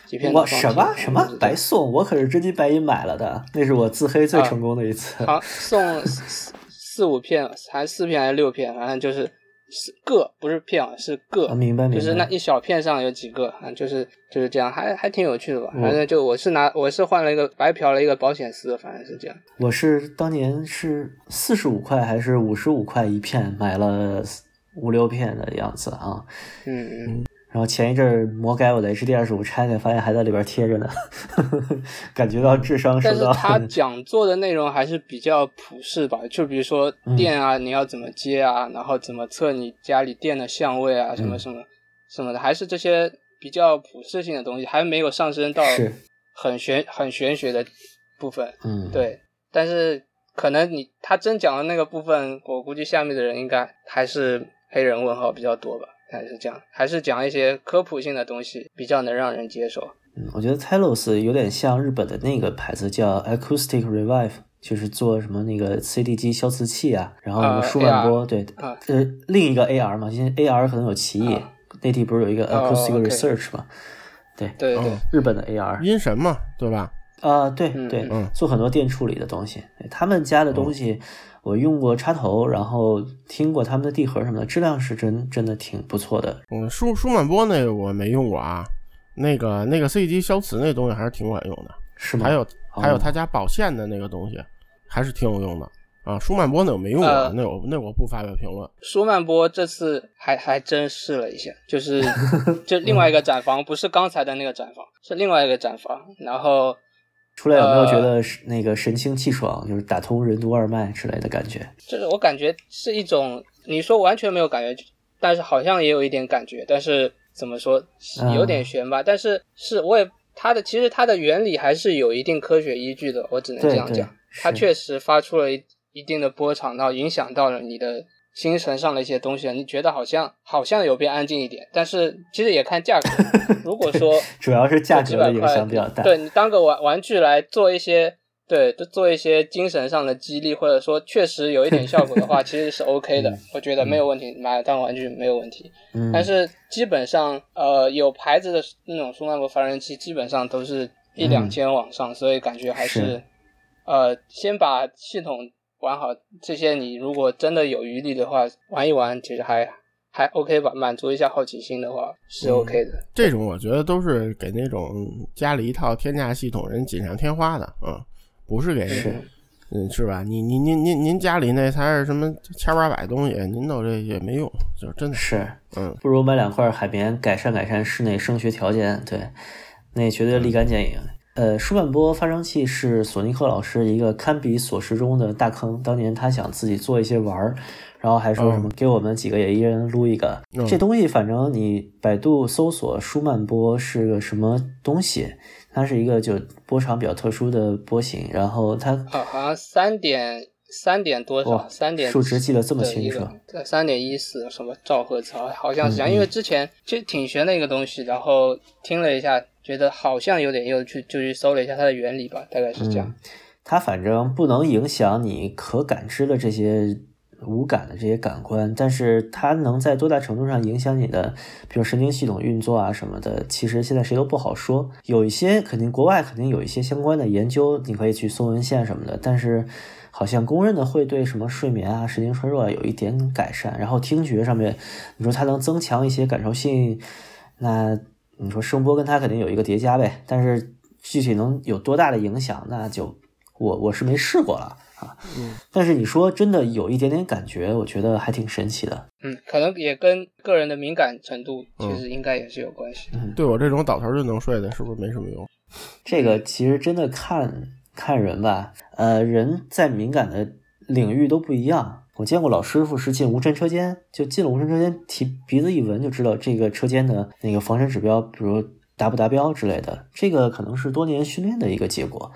几片。我什么什么白送？我可是真金白银买了的，那是我自黑最成功的一次。好，送四四五片，还四片还是六片，反正就是。是个不是片啊，是个，明白明白。就是那一小片上有几个啊，就是就是这样，还还挺有趣的吧。反正就我是拿我是换了一个白嫖了一个保险丝，反正是这样。我是当年是四十五块还是五十五块一片买了五六片的样子啊。嗯嗯。然后前一阵魔改我的 HD 二十五拆开，发现还在里边贴着呢，感觉到智商受到。但是他讲座的内容还是比较普世吧，就比如说电啊，你要怎么接啊，然后怎么测你家里电的相位啊，什么什么什么的，还是这些比较普适性的东西，还没有上升到很玄很玄学的部分。嗯，对。但是可能你他真讲的那个部分，我估计下面的人应该还是黑人问号比较多吧。还是讲，还是讲一些科普性的东西，比较能让人接受。嗯，我觉得 Telos 有点像日本的那个牌子，叫 Acoustic Revive，就是做什么那个 CD 机消磁器啊，然后舒曼波，对，呃，另一个 AR 嘛，现在 AR 可能有歧义，内地不是有一个 Acoustic Research 嘛？对对对，日本的 AR 音神嘛，对吧？啊，对对，做很多电处理的东西，他们家的东西。我用过插头，然后听过他们的地核什么的，质量是真真的挺不错的。嗯，舒舒曼波那个我没用过啊，那个那个 CD 机消磁那东西还是挺管用的，是吗？还有还有他家保线的那个东西，还是挺有用的啊。舒曼波那我没用过，那我那我不发表评论。舒曼波这次还还真试了一下，就是就另外一个展房，不是刚才的那个展房，是另外一个展房，然后。出来有没有觉得是那个神清气爽，就是打通任督二脉之类的感觉？这个我感觉是一种，你说完全没有感觉，但是好像也有一点感觉。但是怎么说，有点悬吧？但是是我也它的其实它的原理还是有一定科学依据的，我只能这样讲。它确实发出了一一定的波长，然后影响到了你的精神上的一些东西，你觉得好像好像有变安静一点，但是其实也看价格。如果说 主要是价格的影响比较大，对你当个玩玩具来做一些。对，就做一些精神上的激励，或者说确实有一点效果的话，其实是 OK 的，我觉得没有问题，买当玩具没有问题。嗯，但是基本上，呃，有牌子的那种舒曼波发声器，基本上都是一两千往上，所以感觉还是，呃，先把系统玩好，这些你如果真的有余力的话，玩一玩，其实还还 OK 吧，满足一下好奇心的话是 OK 的。这种我觉得都是给那种家里一套天价系统人锦上添花的，嗯。不是给，嗯，是吧？你你您您您家里那才是什么千八百东西，您弄这也没用，就真的是，嗯，不如买两块海绵，改善改善室内声学条件，对，那绝对立竿见影。呃，舒曼波发声器是索尼克老师一个堪比索时中的大坑，当年他想自己做一些玩儿，然后还说什么给我们几个也一人撸一个，这东西反正你百度搜索舒曼波是个什么东西。它是一个就波长比较特殊的波形，然后它啊好像三点三点多少，三点数值记得这么清楚，三点一四什么兆赫兹，好像是这样。因为之前其实挺悬的一个东西，然后听了一下，觉得好像有点又去就去搜了一下它的原理吧，大概是这样。它反正不能影响你可感知的这些。无感的这些感官，但是它能在多大程度上影响你的，比如神经系统运作啊什么的，其实现在谁都不好说。有一些肯定国外肯定有一些相关的研究，你可以去搜文献什么的。但是好像公认的会对什么睡眠啊、神经衰弱啊有一点改善。然后听觉上面，你说它能增强一些感受性，那你说声波跟它肯定有一个叠加呗。但是具体能有多大的影响，那就我我是没试过了。啊，嗯，但是你说真的有一点点感觉，我觉得还挺神奇的。嗯，可能也跟个人的敏感程度其实应该也是有关系。嗯，对我这种倒头就能睡的，是不是没什么用？这个其实真的看看人吧，呃，人在敏感的领域都不一样。我见过老师傅是进无尘车间，就进了无尘车间，提鼻子一闻就知道这个车间的那个防尘指标，比如达不达标之类的。这个可能是多年训练的一个结果。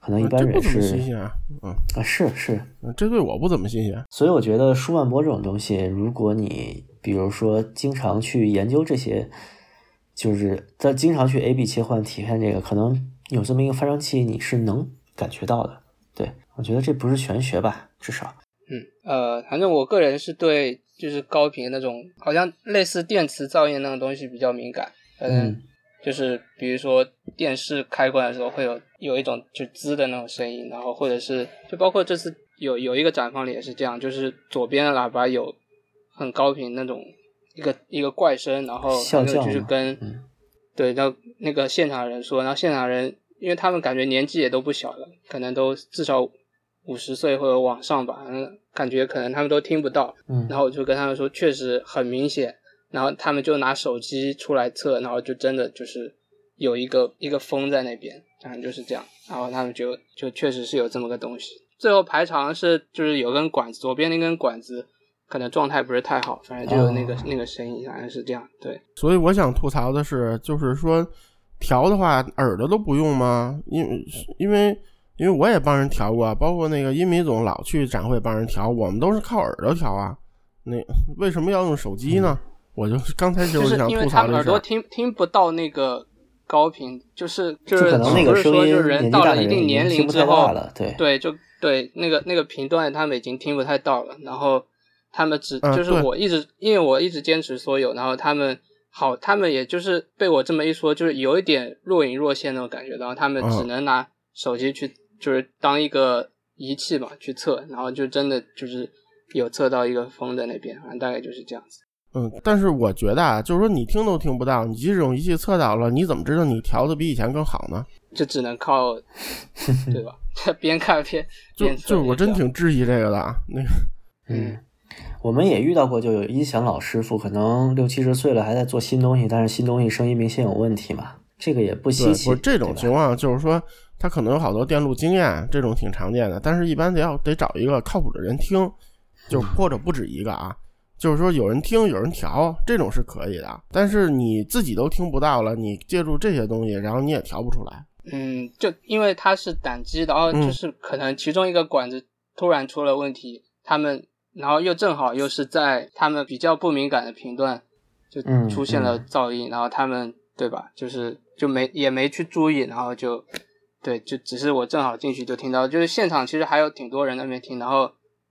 可能一般人是新鲜啊，嗯啊是是，这对我不怎么新鲜。所以我觉得舒曼波这种东西，如果你比如说经常去研究这些，就是在经常去 A B 切换体验这个，可能有这么一个发生器，你是能感觉到的。对我觉得这不是玄学吧，至少。嗯呃，反正我个人是对就是高频那种好像类似电磁噪音那种东西比较敏感。嗯。就是比如说电视开关的时候会有有一种就滋的那种声音，然后或者是就包括这次有有一个展放里也是这样，就是左边的喇叭有很高频那种一个一个怪声，然后那个就是跟对，那那个现场人说，然后现场人因为他们感觉年纪也都不小了，可能都至少五十岁或者往上吧，感觉可能他们都听不到，然后我就跟他们说，确实很明显。然后他们就拿手机出来测，然后就真的就是有一个一个风在那边，反正就是这样。然后他们就就确实是有这么个东西。最后排长是就是有根管子，左边那根管子可能状态不是太好，反正就有那个那个声音，反正是这样。对。所以我想吐槽的是，就是说调的话耳朵都不用吗？因因为因为我也帮人调过，包括那个音米总老去展会帮人调，我们都是靠耳朵调啊。那为什么要用手机呢？我就刚才就是因为他耳朵听听不到那个高频，就是就是可能那个声音人到了一定年龄之后，对对，就对那个那个频段他们已经听不太到了。然后他们只就是我一直因为我一直坚持所有，然后他们好，他们也就是被我这么一说，就是有一点若隐若现那种感觉。然后他们只能拿手机去就是当一个仪器嘛去测，然后就真的就是有测到一个风在那边，反正大概就是这样子。嗯，但是我觉得啊，就是说你听都听不到，你即使用仪器测到了，你怎么知道你调的比以前更好呢？这只能靠，对吧？边看边就就我真挺质疑这个的。那个，嗯，我们也遇到过，就有音响老师傅，可能六七十岁了还在做新东西，但是新东西声音明显有问题嘛，这个也不稀奇。不是这种情况，就是说他可能有好多电路经验，这种挺常见的，但是一般得要得找一个靠谱的人听，就或者不止一个啊。就是说，有人听，有人调，这种是可以的。但是你自己都听不到了，你借助这些东西，然后你也调不出来。嗯，就因为它是胆机，然后就是可能其中一个管子突然出了问题，他们然后又正好又是在他们比较不敏感的频段就出现了噪音，然后他们对吧，就是就没也没去注意，然后就对，就只是我正好进去就听到，就是现场其实还有挺多人那边听，然后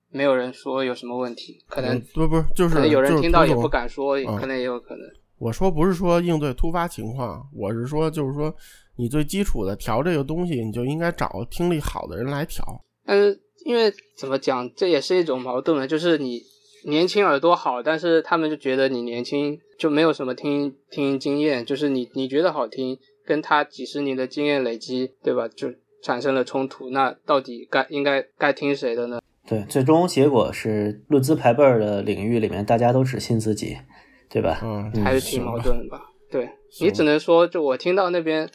没有人说有什么问题，可能不不就是可能有人听到也不不敢说，可能也有可能。我说不是说应对突发情况，我是说就是说你最基础的调这个东西，你就应该找听力好的人来调。但是因为怎么讲，这也是一种矛盾的，就是你年轻耳朵好，但是他们就觉得你年轻就没有什么听听经验，就是你你觉得好听，跟他几十年的经验累积，对吧？就产生了冲突。那到底该应该该听谁的呢？对，最终结果是论资排辈的领域里面，大家都只信自己。对吧？嗯，还是挺矛盾的吧？对你只能说，就我听到那边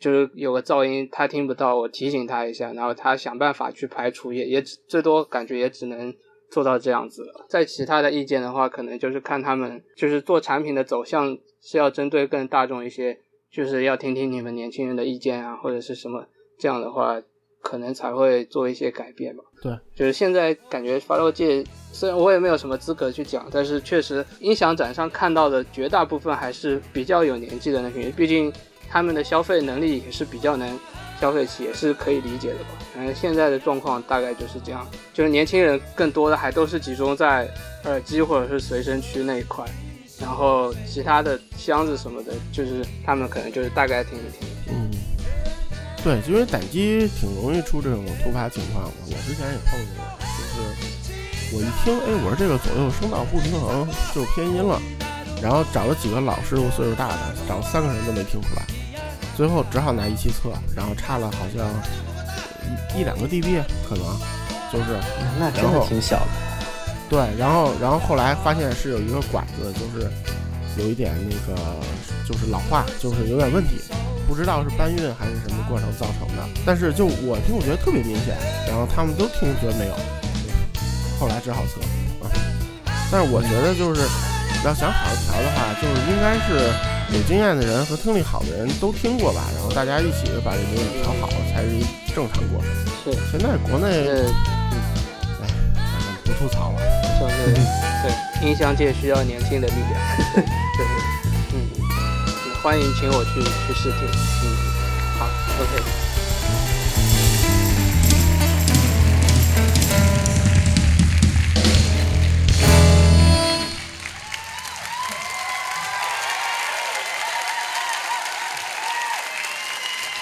就是有个噪音，他听不到，我提醒他一下，然后他想办法去排除，也也最多感觉也只能做到这样子了。在其他的意见的话，可能就是看他们就是做产品的走向是要针对更大众一些，就是要听听你们年轻人的意见啊，或者是什么这样的话。可能才会做一些改变吧。对，就是现在感觉发烧界，虽然我也没有什么资格去讲，但是确实音响展上看到的绝大部分还是比较有年纪的那群，毕竟他们的消费能力也是比较能消费期，也是可以理解的吧。反正现在的状况大概就是这样，就是年轻人更多的还都是集中在耳机或者是随身区那一块，然后其他的箱子什么的，就是他们可能就是大概听一听。嗯。对，因为胆机挺容易出这种突发情况的。我之前也碰见过，就是我一听，哎，我说这个左右声道不平衡，就偏音了。然后找了几个老师傅，岁数大的，找了三个人都没听出来。最后只好拿仪器测，然后差了好像一一两个 dB，可能就是。那真的挺小的。对，然后然后后来发现是有一个管子，就是有一点那个，就是老化，就是有点问题。不知道是搬运还是什么过程造成的，但是就我听，我觉得特别明显。然后他们都听，觉得没有。后来只好测啊。但是我觉得就是要想好好调的话，就是应该是有经验的人和听力好的人都听过吧，然后大家一起把这东西调好，才是一正常过程。是。现在国内，哎，反正不吐槽了。就是对，音响界需要年轻的力量。对。欢迎请我去去试听，嗯，好，OK。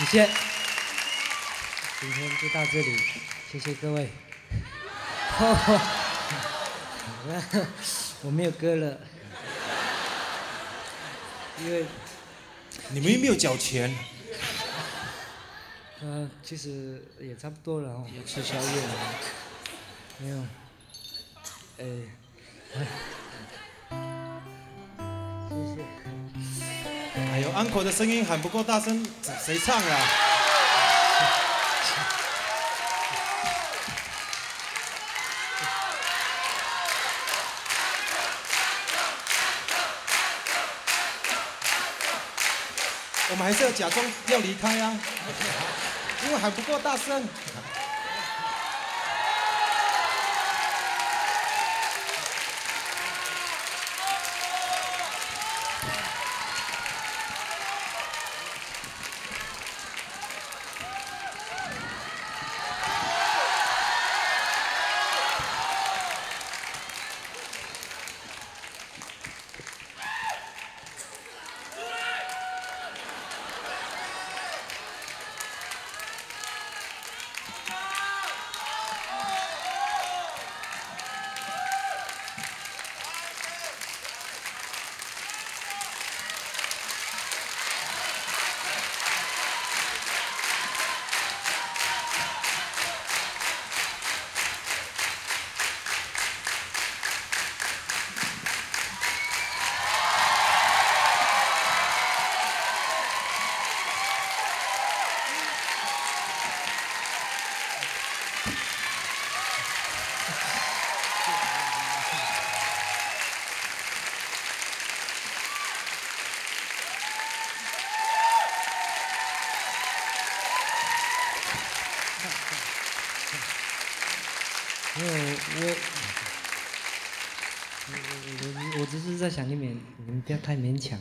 谢谢，今天就到这里，谢谢各位。好了，我没有歌了，因为。你们又没有缴钱？嗯，其实也差不多了哦，要吃宵夜了。没有，哎，谢，uncle 的声音喊不够大声，谁唱啊？我们还是要假装要离开啊，因为喊不够大声。要太勉强。